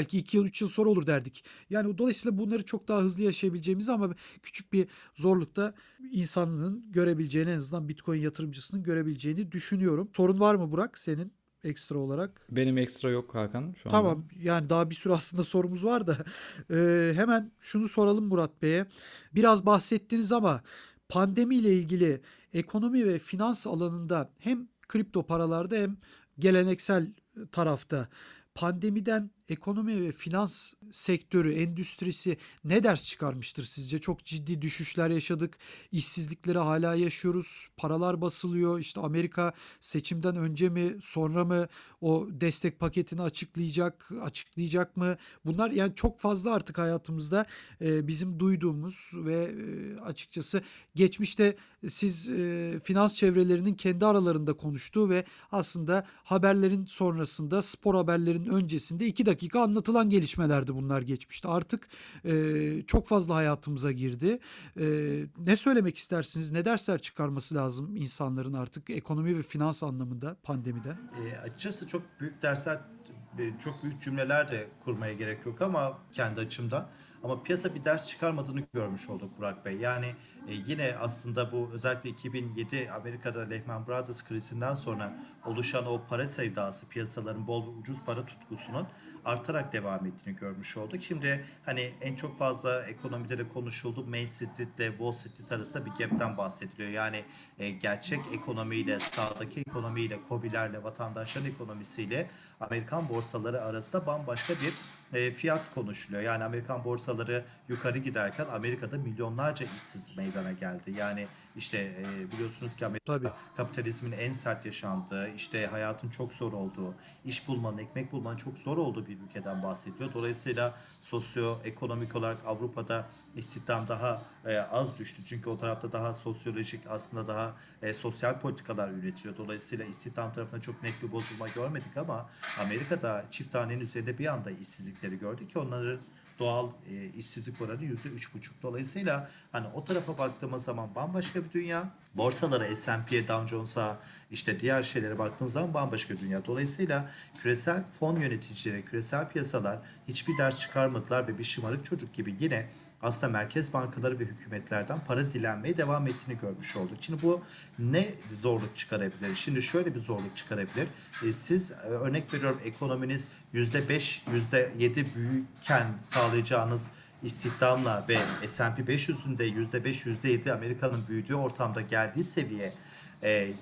belki 2 yıl 3 yıl sonra olur derdik. Yani dolayısıyla bunları çok daha hızlı yaşayabileceğimiz ama küçük bir zorlukta insanlığın görebileceğini en azından Bitcoin yatırımcısının görebileceğini düşünüyorum. Sorun var mı Burak senin? ekstra olarak. Benim ekstra yok Hakan şu anda. Tamam yani daha bir sürü aslında sorumuz var da ee, hemen şunu soralım Murat Bey'e. Biraz bahsettiniz ama pandemiyle ilgili ekonomi ve finans alanında hem kripto paralarda hem geleneksel tarafta pandemiden ekonomi ve finans sektörü, endüstrisi ne ders çıkarmıştır sizce? Çok ciddi düşüşler yaşadık. İşsizlikleri hala yaşıyoruz. Paralar basılıyor. İşte Amerika seçimden önce mi sonra mı o destek paketini açıklayacak, açıklayacak mı? Bunlar yani çok fazla artık hayatımızda e, bizim duyduğumuz ve e, açıkçası geçmişte siz e, finans çevrelerinin kendi aralarında konuştuğu ve aslında haberlerin sonrasında spor haberlerin öncesinde iki dakika dakika anlatılan gelişmelerdi bunlar geçmişte. Artık e, çok fazla hayatımıza girdi. E, ne söylemek istersiniz? Ne dersler çıkarması lazım insanların artık ekonomi ve finans anlamında pandemiden? E, açıkçası çok büyük dersler, çok büyük cümleler de kurmaya gerek yok ama kendi açımdan. Ama piyasa bir ders çıkarmadığını görmüş olduk Burak Bey. Yani e, yine aslında bu özellikle 2007 Amerika'da Lehman Brothers krizinden sonra oluşan o para sevdası piyasaların bol ucuz para tutkusunun artarak devam ettiğini görmüş olduk. Şimdi hani en çok fazla ekonomide de konuşuldu. Main Street ile Wall Street arasında bir gap'ten bahsediliyor. Yani e, gerçek ekonomiyle, sağdaki ekonomiyle, kobilerle, vatandaşların ekonomisiyle Amerikan borsaları arasında bambaşka bir e, fiyat konuşuluyor. Yani Amerikan borsaları yukarı giderken Amerika'da milyonlarca işsiz meydana geldi. Yani işte e, biliyorsunuz ki Amerika Tabii. kapitalizmin en sert yaşandığı, işte hayatın çok zor olduğu, iş bulmanın, ekmek bulmanın çok zor olduğu bir ülkeden bahsediyor. Dolayısıyla sosyoekonomik olarak Avrupa'da istihdam daha e, az düştü. Çünkü o tarafta daha sosyolojik aslında daha e, sosyal politikalar üretiliyor. Dolayısıyla istihdam tarafında çok net bir bozulma görmedik ama Amerika'da çift tanenin üzerinde bir anda işsizlikleri gördük ki onların doğal e, işsizlik oranı yüzde üç buçuk. Dolayısıyla hani o tarafa baktığımız zaman bambaşka bir dünya. Borsalara, S&P'ye, Dow Jones'a işte diğer şeylere baktığımız zaman bambaşka bir dünya. Dolayısıyla küresel fon yöneticileri, küresel piyasalar hiçbir ders çıkarmadılar ve bir şımarık çocuk gibi yine aslında merkez bankaları ve hükümetlerden para dilenmeye devam ettiğini görmüş olduk. Şimdi bu ne zorluk çıkarabilir? Şimdi şöyle bir zorluk çıkarabilir. E, siz e, örnek veriyorum ekonominiz %5, %7 büyükken sağlayacağınız istihdamla ve S&P 500'ün de %5, %7 Amerika'nın büyüdüğü ortamda geldiği seviye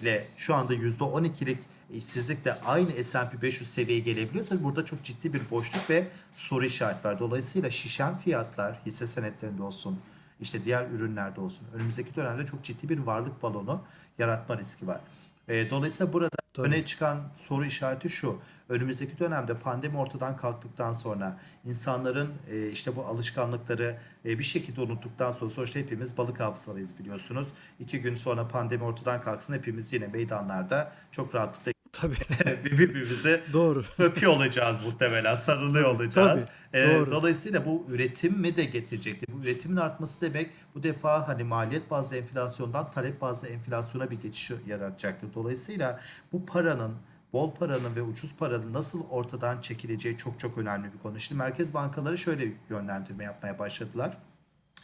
ile şu anda %12'lik işsizlikle aynı S&P 500 seviyeye gelebiliyorsa burada çok ciddi bir boşluk ve soru işareti var. Dolayısıyla şişen fiyatlar hisse senetlerinde olsun, işte diğer ürünlerde olsun önümüzdeki dönemde çok ciddi bir varlık balonu yaratma riski var. E, dolayısıyla burada Tabii. öne çıkan soru işareti şu. Önümüzdeki dönemde pandemi ortadan kalktıktan sonra insanların e, işte bu alışkanlıkları e, bir şekilde unuttuktan sonra sonuçta hepimiz balık avsalıyız biliyorsunuz. İki gün sonra pandemi ortadan kalksın hepimiz yine meydanlarda çok rahatlıkla Tabii. birbirimize doğru. öpüyor olacağız muhtemelen, sarılıyor olacağız. Tabii, ee, doğru. Dolayısıyla bu üretim mi de getirecekti? Bu üretimin artması demek bu defa hani maliyet bazlı enflasyondan talep bazlı enflasyona bir geçiş yaratacaktı. Dolayısıyla bu paranın bol paranın ve ucuz paranın nasıl ortadan çekileceği çok çok önemli bir konu. Şimdi merkez bankaları şöyle bir yönlendirme yapmaya başladılar.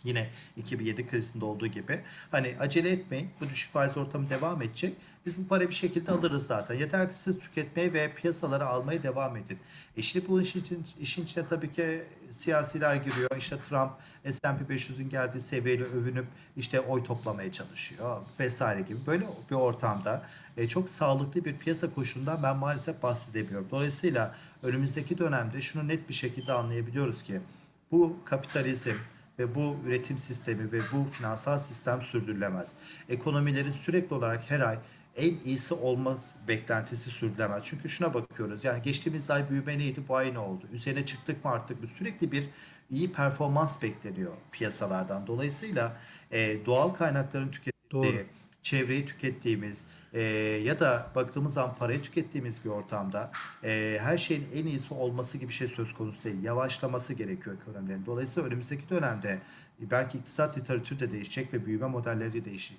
Yine 2007 krizinde olduğu gibi. Hani acele etmeyin. Bu düşük faiz ortamı devam edecek. Biz bu parayı bir şekilde alırız zaten. Yeter ki siz tüketmeye ve piyasalara almaya devam edin. E şimdi bu işin, için, işin içine tabii ki siyasiler giriyor. İşte Trump S&P 500'ün geldiği seviyeyle övünüp işte oy toplamaya çalışıyor vesaire gibi. Böyle bir ortamda e, çok sağlıklı bir piyasa koşulundan ben maalesef bahsedemiyorum. Dolayısıyla önümüzdeki dönemde şunu net bir şekilde anlayabiliyoruz ki bu kapitalizm, ve bu üretim sistemi ve bu finansal sistem sürdürülemez. Ekonomilerin sürekli olarak her ay en iyisi olma beklentisi sürdürülemez. Çünkü şuna bakıyoruz. Yani geçtiğimiz ay büyüme neydi? Bu ay ne oldu? Üzerine çıktık mı artık mı? Sürekli bir iyi performans bekleniyor piyasalardan. Dolayısıyla e, doğal kaynakların tüketildiği, çevreyi tükettiğimiz e, ya da baktığımız zaman parayı tükettiğimiz bir ortamda e, her şeyin en iyisi olması gibi bir şey söz konusu değil. Yavaşlaması gerekiyor ekonomilerin. Dolayısıyla önümüzdeki dönemde belki iktisat literatürü de değişecek ve büyüme modelleri de değiş,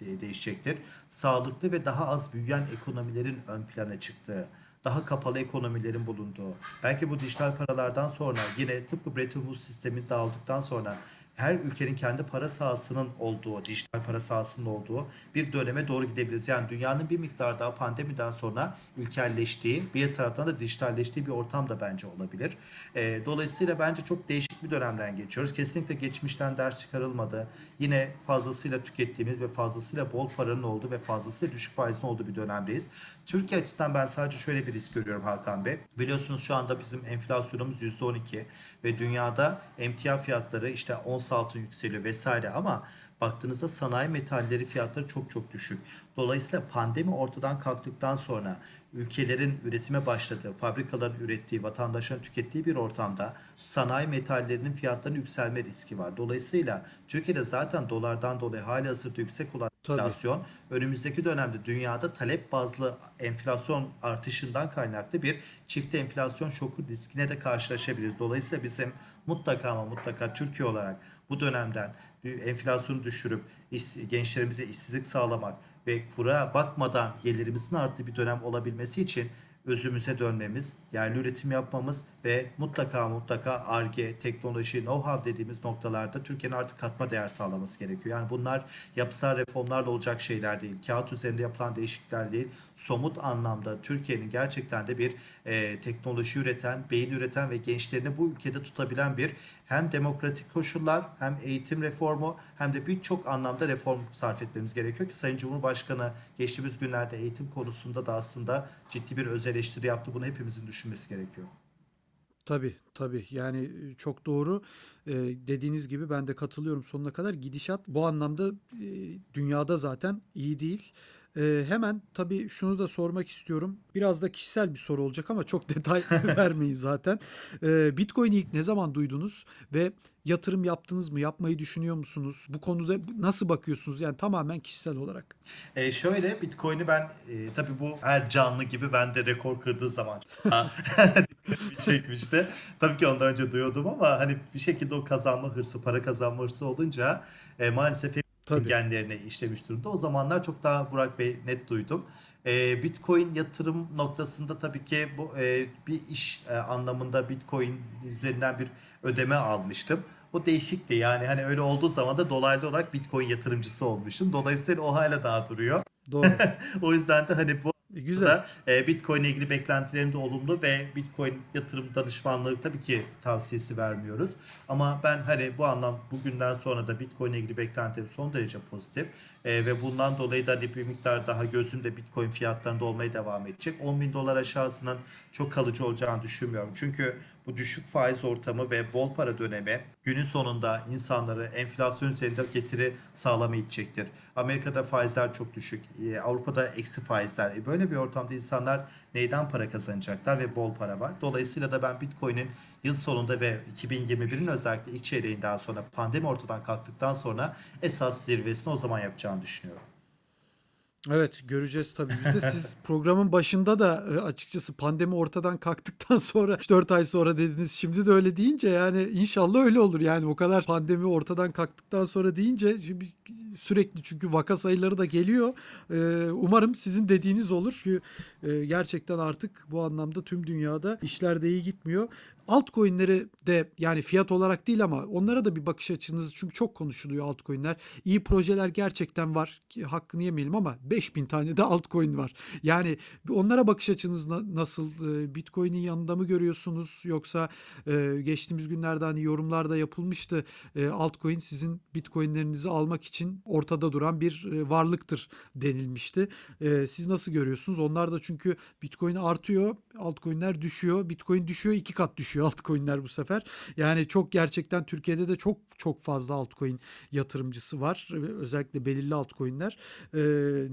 e, değişecektir. Sağlıklı ve daha az büyüyen ekonomilerin ön plana çıktığı, daha kapalı ekonomilerin bulunduğu, belki bu dijital paralardan sonra yine tıpkı Bretton Woods sistemini dağıldıktan sonra her ülkenin kendi para sahasının olduğu, dijital para sahasının olduğu bir döneme doğru gidebiliriz. Yani dünyanın bir miktar daha pandemiden sonra ilkelleştiği, bir taraftan da dijitalleştiği bir ortam da bence olabilir. E, dolayısıyla bence çok değişik bir dönemden geçiyoruz. Kesinlikle geçmişten ders çıkarılmadı. Yine fazlasıyla tükettiğimiz ve fazlasıyla bol paranın olduğu ve fazlasıyla düşük faizin olduğu bir dönemdeyiz. Türkiye açısından ben sadece şöyle bir risk görüyorum Hakan Bey. Biliyorsunuz şu anda bizim enflasyonumuz %12 ve dünyada emtia fiyatları işte ons altın yükseliyor vesaire ama baktığınızda sanayi metalleri fiyatları çok çok düşük. Dolayısıyla pandemi ortadan kalktıktan sonra ülkelerin üretime başladığı, fabrikaların ürettiği, vatandaşların tükettiği bir ortamda sanayi metallerinin fiyatlarının yükselme riski var. Dolayısıyla Türkiye'de zaten dolardan dolayı hali hazırda yüksek olan Tabii. enflasyon önümüzdeki dönemde dünyada talep bazlı enflasyon artışından kaynaklı bir çift enflasyon şoku riskine de karşılaşabiliriz. Dolayısıyla bizim mutlaka ama mutlaka Türkiye olarak bu dönemden enflasyonu düşürüp gençlerimize işsizlik sağlamak ve kura bakmadan gelirimizin arttığı bir dönem olabilmesi için özümüze dönmemiz, yerli üretim yapmamız ve mutlaka mutlaka ARGE, teknoloji, know-how dediğimiz noktalarda Türkiye'nin artık katma değer sağlaması gerekiyor. Yani bunlar yapısal reformlarla olacak şeyler değil. Kağıt üzerinde yapılan değişiklikler değil. Somut anlamda Türkiye'nin gerçekten de bir e, teknoloji üreten, beyin üreten ve gençlerini bu ülkede tutabilen bir hem demokratik koşullar hem eğitim reformu hem de birçok anlamda reform sarf etmemiz gerekiyor ki Sayın Cumhurbaşkanı geçtiğimiz günlerde eğitim konusunda da aslında ciddi bir öz eleştiri yaptı. Bunu hepimizin düşünmesi gerekiyor. Tabii tabii yani çok doğru. Ee, dediğiniz gibi ben de katılıyorum sonuna kadar. Gidişat bu anlamda e, dünyada zaten iyi değil. Ee, hemen tabii şunu da sormak istiyorum. Biraz da kişisel bir soru olacak ama çok detay vermeyin zaten. Ee, Bitcoin'i ilk ne zaman duydunuz ve yatırım yaptınız mı? Yapmayı düşünüyor musunuz? Bu konuda nasıl bakıyorsunuz? Yani tamamen kişisel olarak. E şöyle Bitcoin'i ben e, tabii bu her canlı gibi ben de rekor kırdığı zaman çekmişti. Tabii ki ondan önce duyuyordum ama hani bir şekilde o kazanma hırsı, para kazanma hırsı olunca e, maalesef Tabii. genlerine işlemiş durumda. O zamanlar çok daha Burak Bey net duydum. E, Bitcoin yatırım noktasında tabii ki bu e, bir iş e, anlamında Bitcoin üzerinden bir ödeme almıştım. O değişikti yani hani öyle olduğu zaman da dolaylı olarak Bitcoin yatırımcısı olmuşum. Dolayısıyla o hala daha duruyor. Doğru. o yüzden de hani bu e, güzel. E, Bitcoin ile ilgili beklentilerim de olumlu ve Bitcoin yatırım danışmanlığı tabii ki tavsiyesi vermiyoruz. Ama ben hani bu anlam bugünden sonra da Bitcoin ile ilgili beklentilerim son derece pozitif. E, ve bundan dolayı da bir miktar daha gözümde Bitcoin fiyatlarında olmaya devam edecek. 10 bin dolar aşağısının çok kalıcı olacağını düşünmüyorum. Çünkü bu düşük faiz ortamı ve bol para dönemi günün sonunda insanları enflasyon üzerinde getiri sağlamayacaktir. Amerika'da faizler çok düşük, e, Avrupa'da eksi faizler. E, böyle bir ortamda insanlar neyden para kazanacaklar ve bol para var. Dolayısıyla da ben Bitcoin'in yıl sonunda ve 2021'in özellikle ilk çeyreğinden sonra pandemi ortadan kalktıktan sonra esas zirvesini o zaman yapacağını düşünüyorum. Evet göreceğiz tabii. Biz de siz programın başında da e, açıkçası pandemi ortadan kalktıktan sonra 4 ay sonra dediniz. Şimdi de öyle deyince yani inşallah öyle olur. Yani o kadar pandemi ortadan kalktıktan sonra deyince sürekli çünkü vaka sayıları da geliyor. E, umarım sizin dediğiniz olur. Çünkü e, gerçekten artık bu anlamda tüm dünyada işler de iyi gitmiyor altcoin'leri de yani fiyat olarak değil ama onlara da bir bakış açınız çünkü çok konuşuluyor altcoin'ler. İyi projeler gerçekten var. Hakkını yemeyelim ama 5000 tane de altcoin var. Yani onlara bakış açınız nasıl? Ee, Bitcoin'in yanında mı görüyorsunuz yoksa e, geçtiğimiz günlerde hani yorumlarda yapılmıştı. E, altcoin sizin Bitcoin'lerinizi almak için ortada duran bir e, varlıktır denilmişti. Siz nasıl görüyorsunuz? Onlar da çünkü Bitcoin artıyor, altcoin'ler düşüyor. Bitcoin düşüyor, iki kat düşüyor düşüyor altcoin'ler bu sefer. Yani çok gerçekten Türkiye'de de çok çok fazla altcoin yatırımcısı var. Özellikle belirli altcoin'ler. Ee,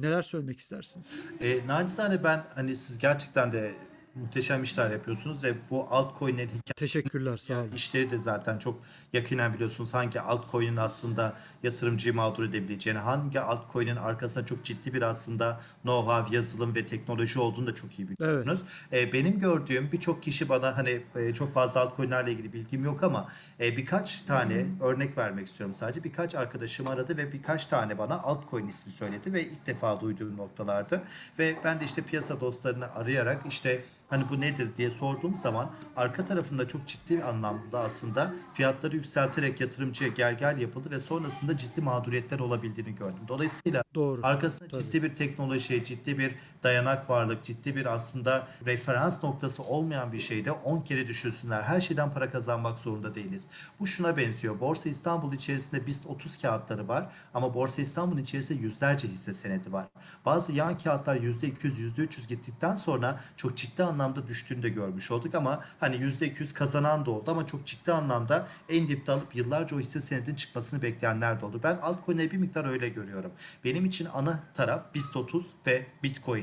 neler söylemek istersiniz? E, nacizane ben hani siz gerçekten de muhteşem işler yapıyorsunuz ve bu altcoin'lerin hikaye Teşekkürler sağ olun. işleri de zaten çok yakinen biliyorsunuz. Hangi altcoin'in aslında yatırımcıyı mağdur edebileceğini, hangi altcoin'in arkasında çok ciddi bir aslında know-how, yazılım ve teknoloji olduğunu da çok iyi biliyorsunuz. Evet. benim gördüğüm birçok kişi bana hani e, çok fazla altcoin'lerle ilgili bilgim yok ama e, birkaç tane hmm. örnek vermek istiyorum sadece. Birkaç arkadaşım aradı ve birkaç tane bana altcoin ismi söyledi ve ilk defa duyduğum noktalardı. Ve ben de işte piyasa dostlarını arayarak işte hani bu nedir diye sorduğum zaman arka tarafında çok ciddi bir anlamda aslında fiyatları yükselterek yatırımcıya gel gel yapıldı ve sonrasında ciddi mağduriyetler olabildiğini gördüm. Dolayısıyla Doğru. arkasında Tabii. ciddi bir teknoloji, ciddi bir dayanak varlık, ciddi bir aslında referans noktası olmayan bir şeyde 10 kere düşünsünler. Her şeyden para kazanmak zorunda değiliz. Bu şuna benziyor. Borsa İstanbul içerisinde BIST 30 kağıtları var ama Borsa İstanbul'un içerisinde yüzlerce hisse senedi var. Bazı yan kağıtlar %200, %300 gittikten sonra çok ciddi anlamda düştüğünü de görmüş olduk ama hani %200 kazanan da oldu ama çok ciddi anlamda en dipte alıp yıllarca o hisse senedin çıkmasını bekleyenler de oldu. Ben altcoin'e bir miktar öyle görüyorum. Benim için ana taraf BIST 30 ve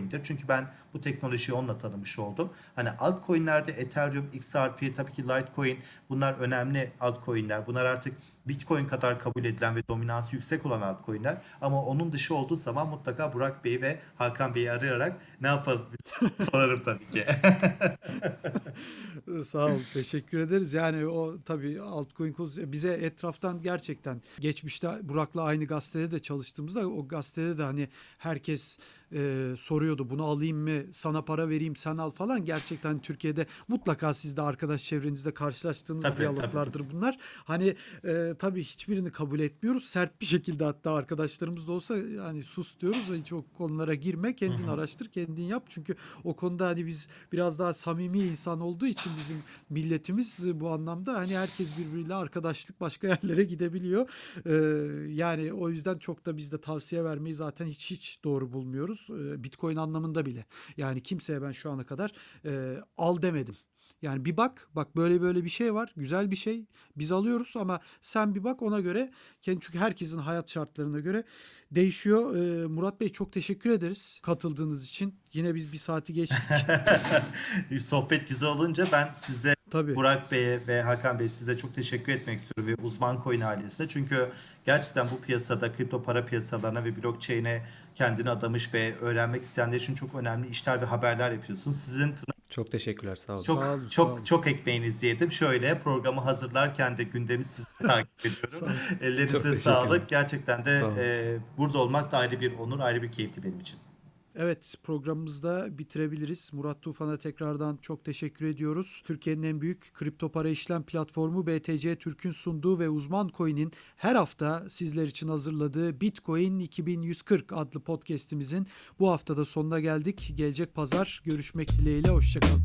Bitcoin'dir. Çünkü ben bu teknolojiyi onunla tanımış oldum. Hani altcoin'lerde Ethereum, XRP, tabii ki Litecoin bunlar önemli altcoin'ler. Bunlar artık Bitcoin kadar kabul edilen ve dominansı yüksek olan altcoin'ler. Ama onun dışı olduğu zaman mutlaka Burak Bey ve Hakan Bey'i arayarak ne yapalım sorarım tabii ki. Sağ ol. Teşekkür ederiz. Yani o tabii altcoin konusu bize etraftan gerçekten geçmişte Burak'la aynı gazetede de çalıştığımızda o gazetede de hani herkes e, soruyordu bunu alayım mı sana para vereyim sen al falan gerçekten Türkiye'de mutlaka siz de arkadaş çevrenizde karşılaştığınız tabii, diyaloglardır tabii, tabii. bunlar. Hani e, tabii hiçbirini kabul etmiyoruz. Sert bir şekilde hatta arkadaşlarımız da olsa hani sus diyoruz. Hiç o konulara girme. Kendin araştır, kendin yap. Çünkü o konuda hani biz biraz daha samimi insan olduğu için bizim milletimiz bu anlamda hani herkes birbiriyle arkadaşlık başka yerlere gidebiliyor. Ee, yani o yüzden çok da biz de tavsiye vermeyi zaten hiç hiç doğru bulmuyoruz. Bitcoin anlamında bile. Yani kimseye ben şu ana kadar e, al demedim. Yani bir bak, bak böyle böyle bir şey var, güzel bir şey. Biz alıyoruz ama sen bir bak ona göre, çünkü herkesin hayat şartlarına göre değişiyor. Murat Bey çok teşekkür ederiz katıldığınız için. Yine biz bir saati geçtik. Sohbet güzel olunca ben size Tabii. Burak Bey'e ve Hakan Bey size çok teşekkür etmek istiyorum ve uzman coin ailesine. Çünkü gerçekten bu piyasada kripto para piyasalarına ve blockchain'e kendini adamış ve öğrenmek isteyenler için çok önemli işler ve haberler yapıyorsunuz. Sizin çok teşekkürler sağ olun. Çok sağ olun, çok sağ çok ekmeğinizi yedim. Şöyle programı hazırlarken de gündemi sizi takip ediyorum. Ellerinize sağlık. Gerçekten de e, burada olmak da ayrı bir onur, ayrı bir keyifti benim için. Evet programımızda bitirebiliriz. Murat Tufan'a tekrardan çok teşekkür ediyoruz. Türkiye'nin en büyük kripto para işlem platformu BTC Türk'ün sunduğu ve Uzman Coin'in her hafta sizler için hazırladığı Bitcoin 2140 adlı podcast'imizin bu haftada sonuna geldik. Gelecek pazar görüşmek dileğiyle hoşçakalın.